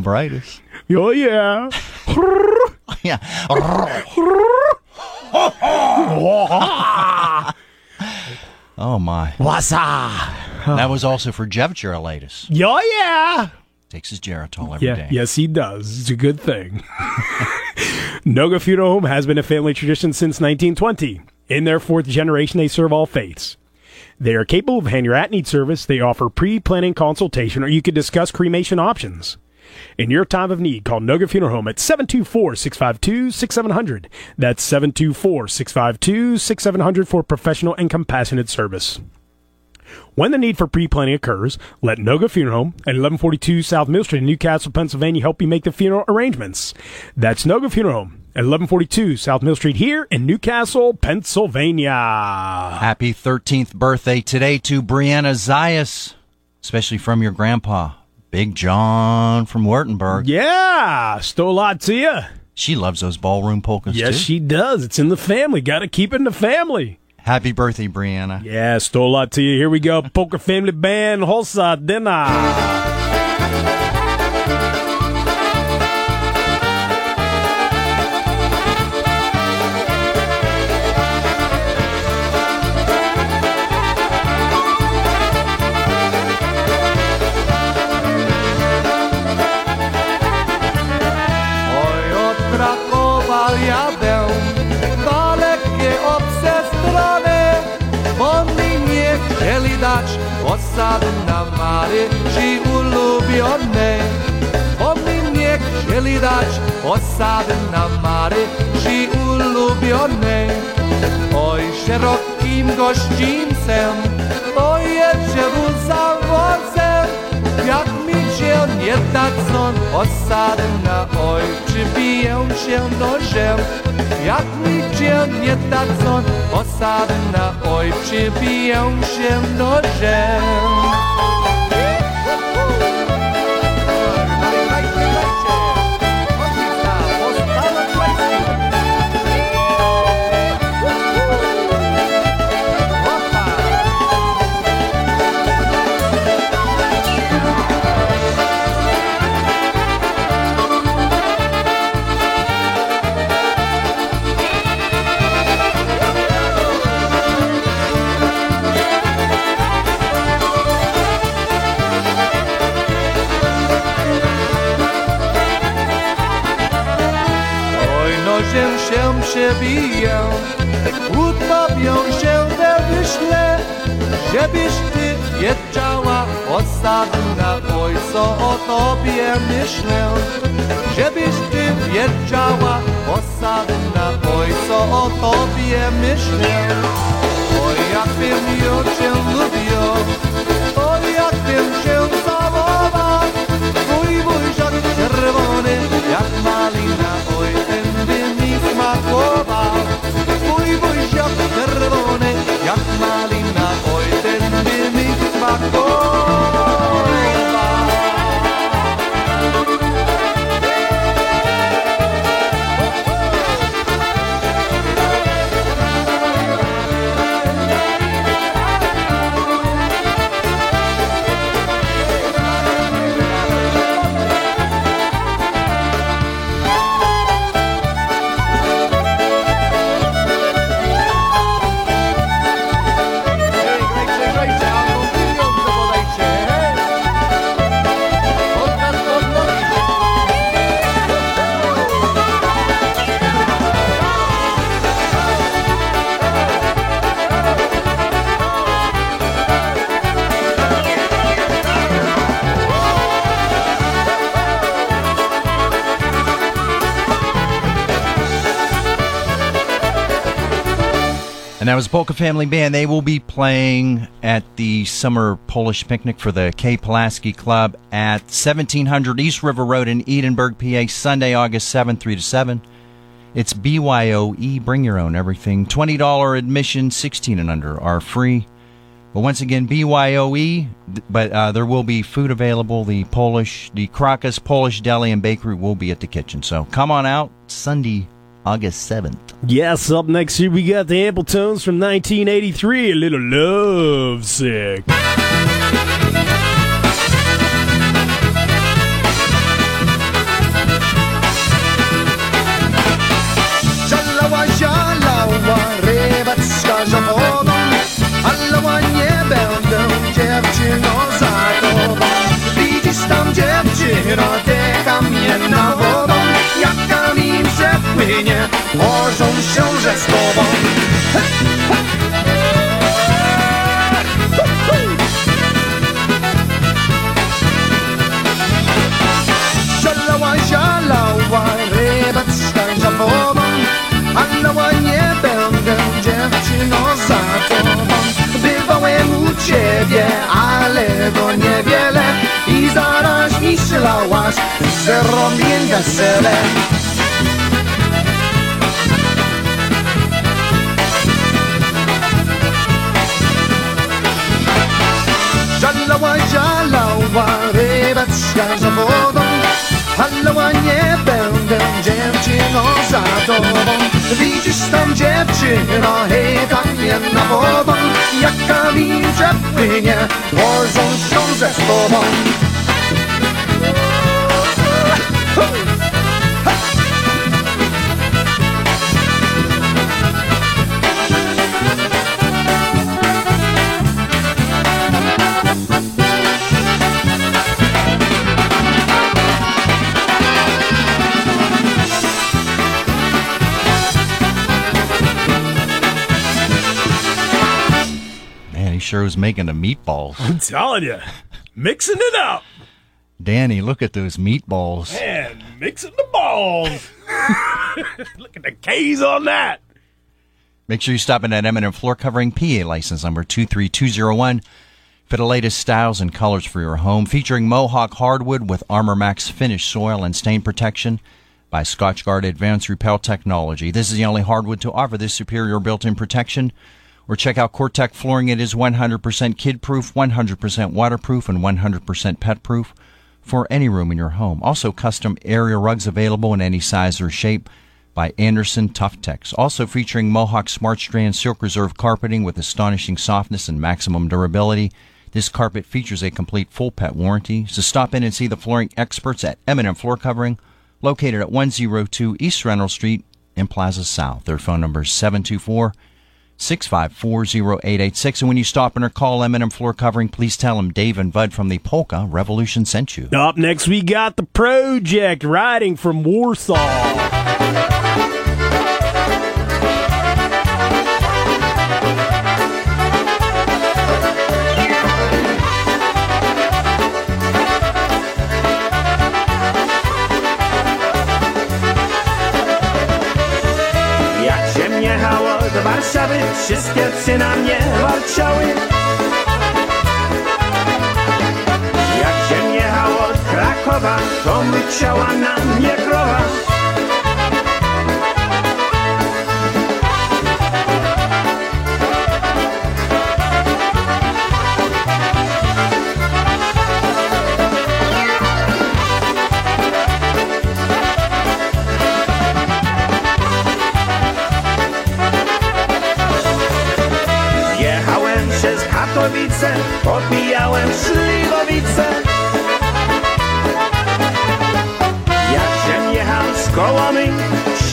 Brightus. Oh, yeah. yeah. Oh my. What's up? That was also for Jeff Gerolaitis. Yeah, oh, yeah. Takes his Geritol every day. Yeah, yes, he does. It's a good thing. Noga Funeral Home has been a family tradition since 1920. In their fourth generation, they serve all faiths. They are capable of hand your at need service. They offer pre planning consultation, or you could discuss cremation options. In your time of need, call Noga Funeral Home at 724 652 6700. That's 724 652 6700 for professional and compassionate service. When the need for pre-planning occurs, let Noga Funeral Home at 1142 South Mill Street in Newcastle, Pennsylvania help you make the funeral arrangements. That's Noga Funeral Home at 1142 South Mill Street here in Newcastle, Pennsylvania. Happy 13th birthday today to Brianna Zayas, especially from your grandpa, Big John from Wurtemburg. Yeah, still a lot to you. She loves those ballroom polkas Yes, too. she does. It's in the family. Got to keep it in the family. Happy birthday, Brianna. Yeah, still a lot to you. Here we go. Polka Family Band, Hossa Dinner. na mary i ulubione On mi nie chcieli dać osady na mary i ulubione Oj szerokim gościńcem, oj je za wozem jak mi się nie dadzą osady na oj, przybiję się nożem. Jak mi się nie dadzą osady na oj, przybiję się nożem. And Polka Family Band. They will be playing at the Summer Polish Picnic for the K. Pulaski Club at 1700 East River Road in Edinburg, PA, Sunday, August 7th, 3 to 7. It's BYOE. Bring your own everything. $20 admission, 16 and under are free. But once again, BYOE, but uh, there will be food available. The Polish, the Krakus Polish Deli and Bakery will be at the kitchen. So come on out Sunday, August 7th. Yes, up next here we got the Ampletones from 1983, a little love sick. kamienie Łożą się, że z tobą. Zielała, zielała, rybeczka za wodą Anioła nie będę dziewczyno za tobą. Bywałem u ciebie, ale to niewiele. I zaraz myślałaś, że robię wesele. Halała zialała, rybacka za wodą Halała nie będę dziewczyną za tobą Widzisz tam dziewczyno, hej, tak jedna wodą Jak kamień przepłynie, chodzą ściążę z tobą Woo! Sure was making the meatballs. I'm telling you, mixing it up. Danny, look at those meatballs. Man, mixing the balls. Look at the K's on that. Make sure you stop in at M&M Floor Covering, PA license number 23201 for the latest styles and colors for your home. Featuring Mohawk hardwood with Armor Max finish soil and stain protection by Scotchgard Advanced Repel Technology. This is the only hardwood to offer this superior built-in protection. Or check out COREtec Flooring. It is 100% kid-proof, 100% waterproof, and 100% pet-proof for any room in your home. Also, custom area rugs available in any size or shape by Anderson Tuftex. Also featuring Mohawk Smart Strand Silk Reserve carpeting with astonishing softness and maximum durability. This carpet features a complete full pet warranty. So stop in and see the flooring experts at M&M Floor Covering, located at 102 East Reynolds Street in Plaza South. Their phone number is 724 654 0886. And when you stop in or call M&M Floor Covering, please tell them Dave and Bud from the Polka Revolution sent you. Up next, we got the project riding from Warsaw. Warszawy,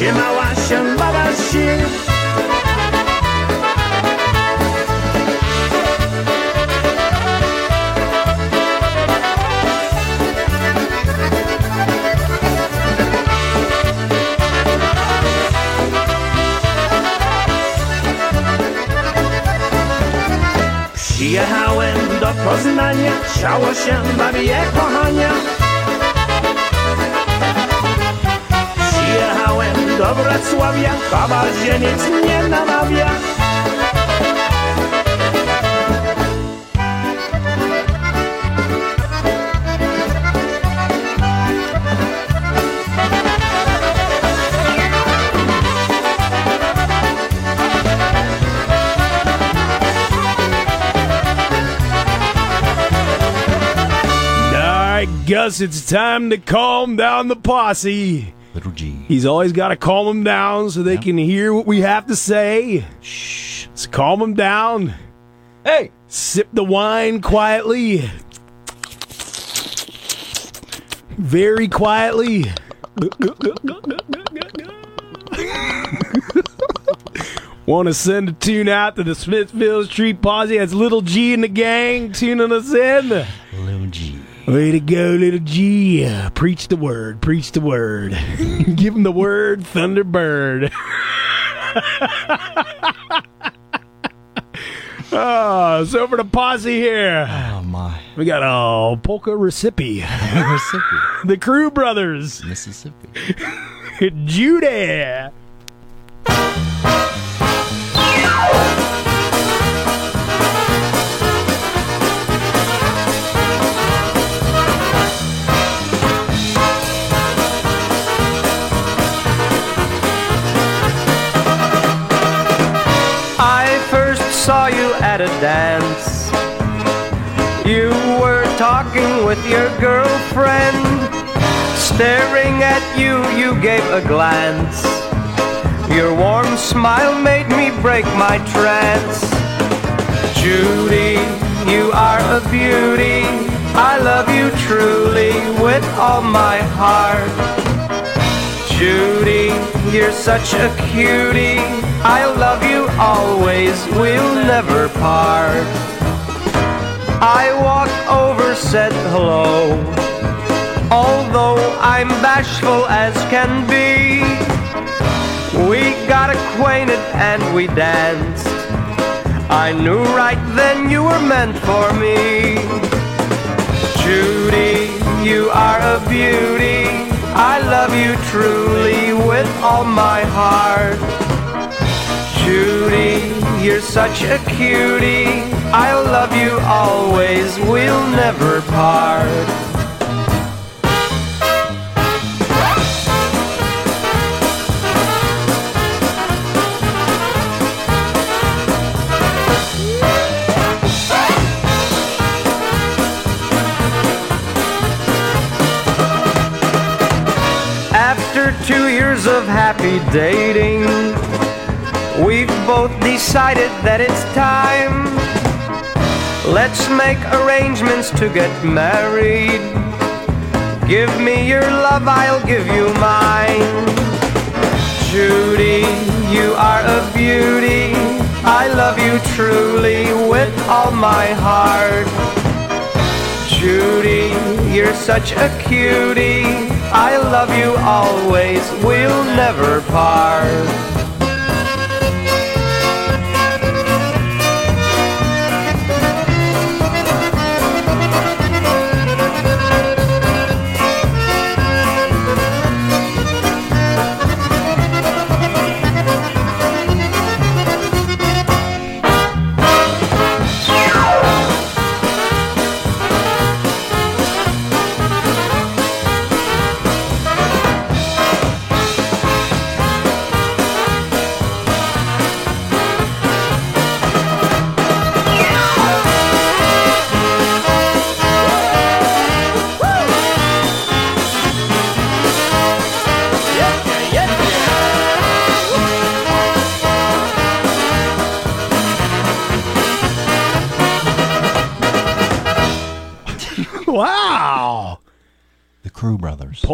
trzymała się baba. Przyjechałem do Poznania, chciało się babie kochania. Nic nie namawia. It's time to calm down the posse. He's always got to calm them down so they can hear what we have to say. Shh. Let's calm them down. Hey! Sip the wine quietly. Very quietly. Want to send a tune out to the Smithfield Street Posse? That's Little G in the gang tuning us in. Little G. Way to go, Little G. Preach the word. Preach the word. Give him the word, Thunderbird. Ah, oh, so over to posse here. Oh, my. We got a polka recipe. Mississippi. the Crew Brothers. Mississippi. Judy. A dance. You were talking with your girlfriend. Staring at you, you gave a glance. Your warm smile made me break my trance. Judy, you are a beauty. I love you truly with all my heart. Judy, you're such a cutie. I love you always, we'll never part. I walked over, said hello. Although I'm bashful as can be, we got acquainted and we danced. I knew right then you were meant for me. Judy, you are a beauty. I love you truly with all my heart. Judy, you're such a cutie. I'll love you always, we'll never part. After two years of happy dating, we've both decided that it's time. Let's make arrangements to get married. Give me your love, I'll give you mine. Judy, you are a beauty. I love you truly with all my heart. Judy, you're such a cutie. I love you always, we'll never part.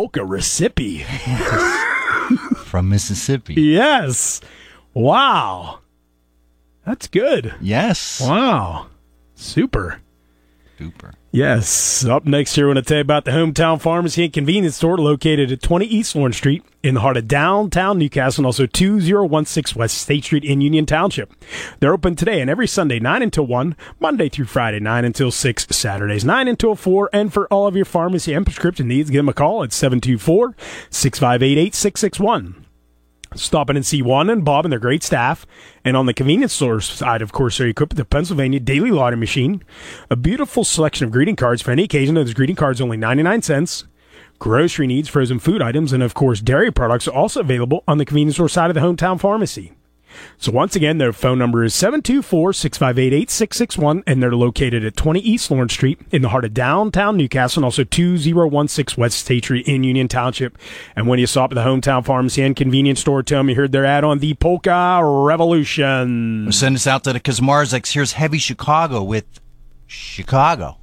Polka Recipe. From Mississippi. Yes. Wow. That's good. Yes. Wow. Super. Super. Yes. Up next here, I want to tell you about the Hometown Pharmacy and Convenience Store located at 20 East Lawrence Street in the heart of downtown Newcastle and also 2016 West State Street in Union Township. They're open today and every Sunday, 9 until 1, Monday through Friday, 9 until 6, Saturdays, 9 until 4. And for all of your pharmacy and prescription needs, give them a call at 724 658 8661. Stop in and see Juan and Bob and their great staff. And on the convenience store side, of course, they're equipped with the Pennsylvania Daily Lottery Machine, a beautiful selection of greeting cards for any occasion. Those greeting cards only 99 cents. Grocery needs, frozen food items, and of course, dairy products are also available on the convenience store side of the hometown pharmacy. So once again, their phone number is 724-658-8661, and they're located at 20 East Lawrence Street in the heart of downtown Newcastle, and also 2016 West State Street in Union Township. And when you stop at the hometown pharmacy and convenience store, tell them you heard their ad on the Polka Revolution. Send us out to the Kazmarziks. Here's Heavy Chicago with Chicago.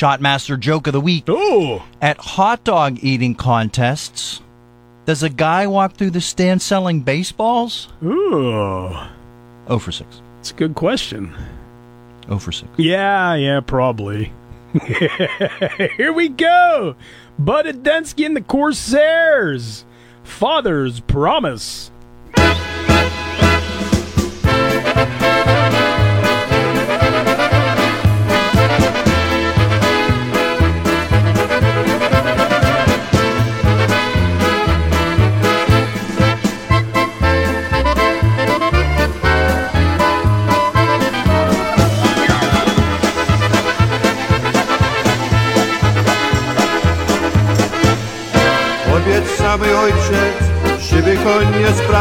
Shotmaster joke of the week. Ooh. At hot dog eating contests, does a guy walk through the stand selling baseballs? Ooh. Oh for 6. It's a good question. Oh for 6. Yeah, yeah, probably. Here we go. Bud Adensky and the Corsairs. Father's Promise.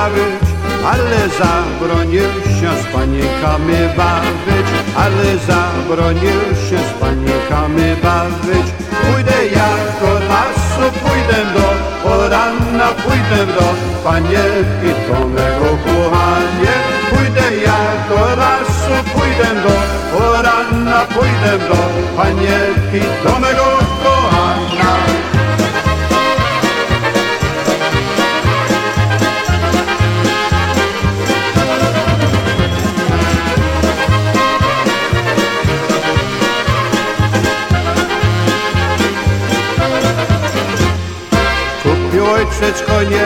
Sprawić, ale zabronił się z panikami bawić, ale zabronił się z panikami bawić. Pójdę ja do lasu, pójdę do poranna, pójdę do panienki, do mego kochanie. Pójdę ja do lasu, pójdę do poranna, pójdę do panienki, do mego kochania. Ojciec konie,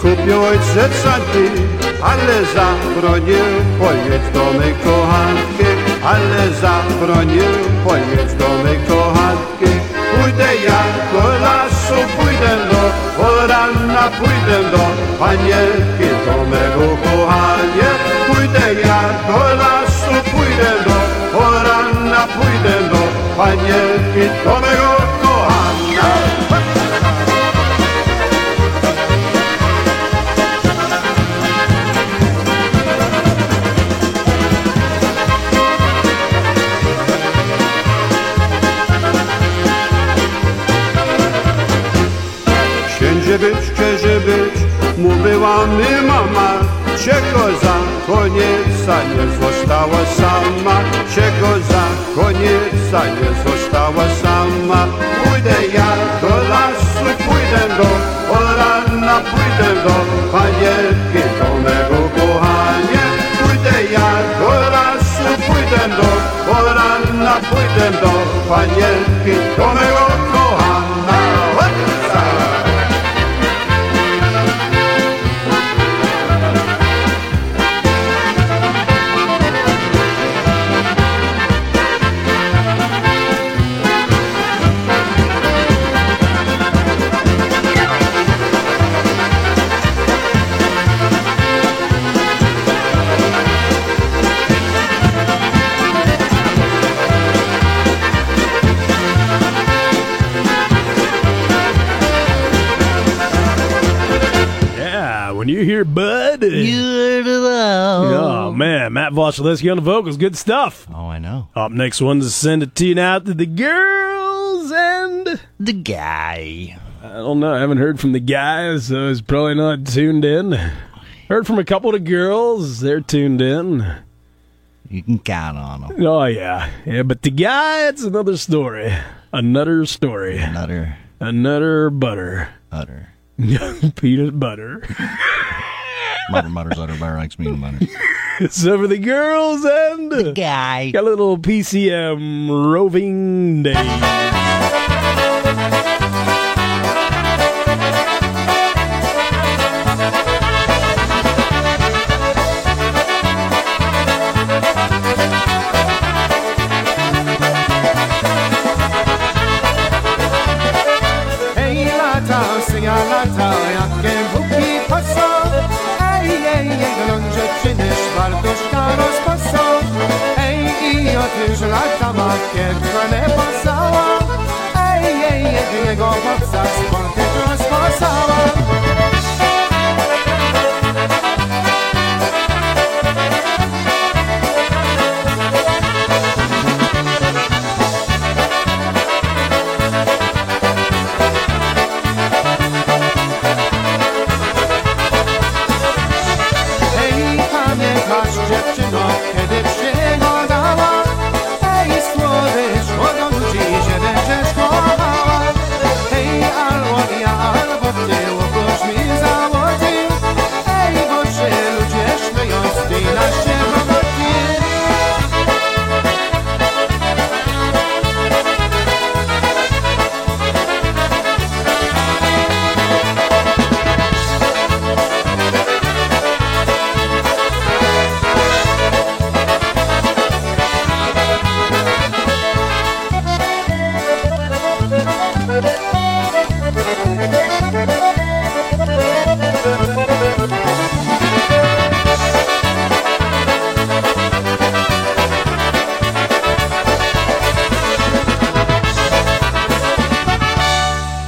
kupił ojciec sanki, ale zabronił pojedź do mej kochanki, ale zabronił pojedź do mej kochanki. Pójdę ja do lasu, pójdę do poranna, pójdę do panienki, do mego kochania. Pójdę ja do lasu, pójdę do poranna, pójdę do panienki, do mego mi mama, czego za konieca nie została sama, czego za konieca nie została sama. Pójdę ja do lasu, pójdę do poranna, pójdę do panienki, do mego kochania. Pójdę ja do lasu, pójdę do poranna, pójdę do panienki, do mego kochana. Matt Voshaleski on the vocals. Good stuff. Oh, I know. Up next one to send to you now to the girls and the guy. I don't know. I haven't heard from the guys, so he's probably not tuned in. Heard from a couple of the girls. They're tuned in. You can count on them. Oh, yeah. Yeah, but the guy, it's another story. Another story. Another. Another butter. Utter. Peanut butter. Mutter, mutters, utter, bear likes me butter. so for the girls and the guy. Got a little PCM roving day. Mamakė krone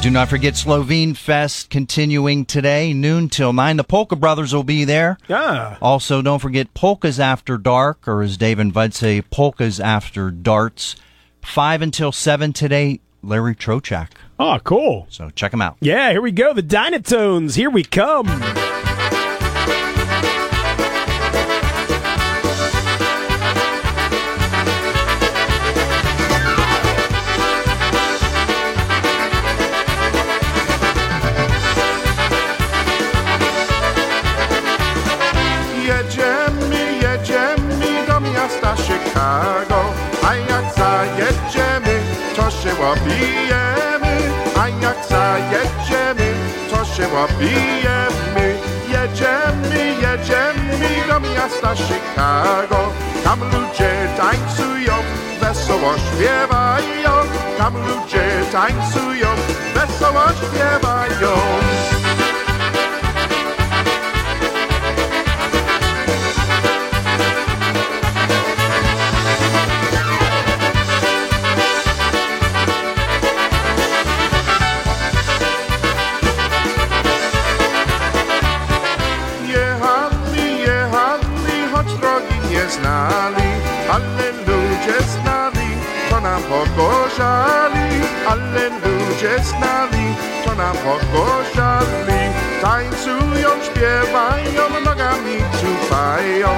Do not forget Slovene Fest continuing today, noon till 9. The Polka Brothers will be there. Yeah. Also, don't forget Polkas After Dark, or as Dave and Bud say, Polkas After Darts. 5 until 7 today, Larry Trochak. Oh, cool. So check them out. Yeah, here we go. The Dynatones. Here we come. Łapijemy, a jak zajedziemy, to się łapijemy. Jedziemy, jedziemy do miasta Chicago, tam ludzie tańcują, wesoło śpiewają, tam ludzie tańcują, wesoło śpiewają. Znali, to nam pogorzali. Tańcują, śpiewają, nogami tupają,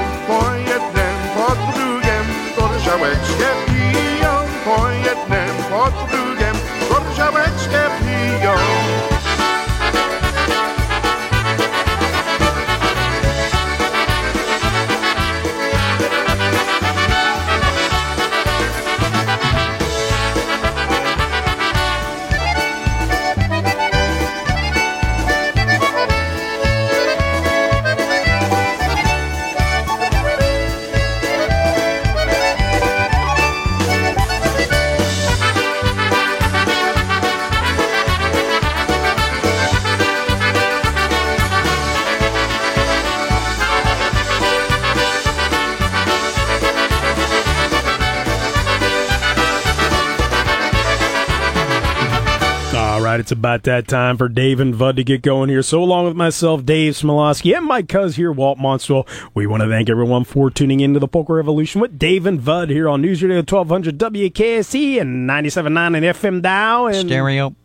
it's about that time for Dave and Bud to get going here. So, along with myself, Dave Smialowski, and my cuz here, Walt Monstwil, we want to thank everyone for tuning into the Polka Revolution with Dave and Bud here on News Radio 1200 WKST and 97.9 and FM Dow and Stereo.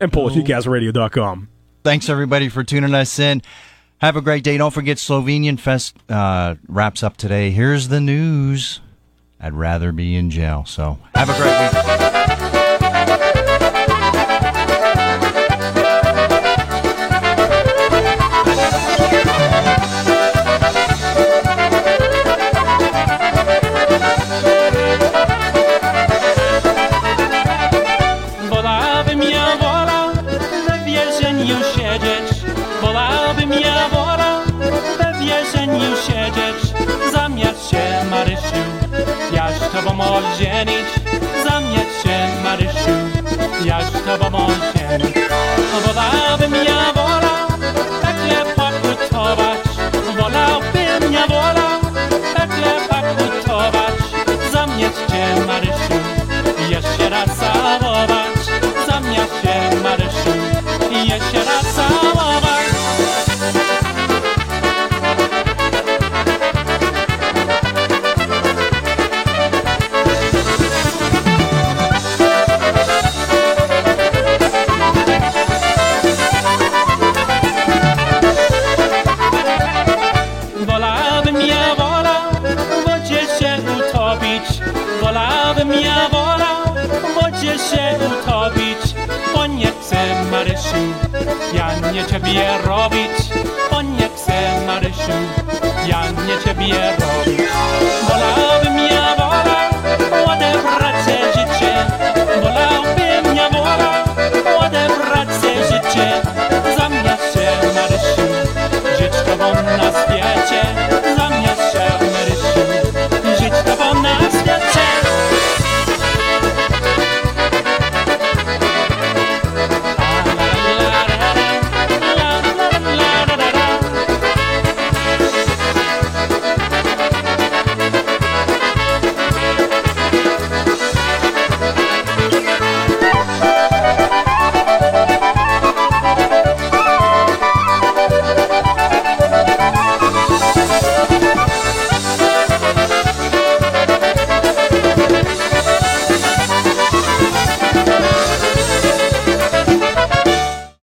and PolishNewcastleRadio.com. Thanks, everybody, for tuning us in. Have a great day. Don't forget, Slovenian Fest uh, wraps up today. Here's the news. I'd rather be in jail. So have a great week. Marysiu Jaś tobą odzienić Zamieć się Marysiu Jaś tobą odzienić tak Wolałbym ja wola Tak ja pokutować Wolałbym ja wola Tak ja pokutować Zamieć cię Marysiu Jeszcze raz całować. Zamieć się Marysiu ciebie robić Bo nie chcę Marysiu, ja nie ciebie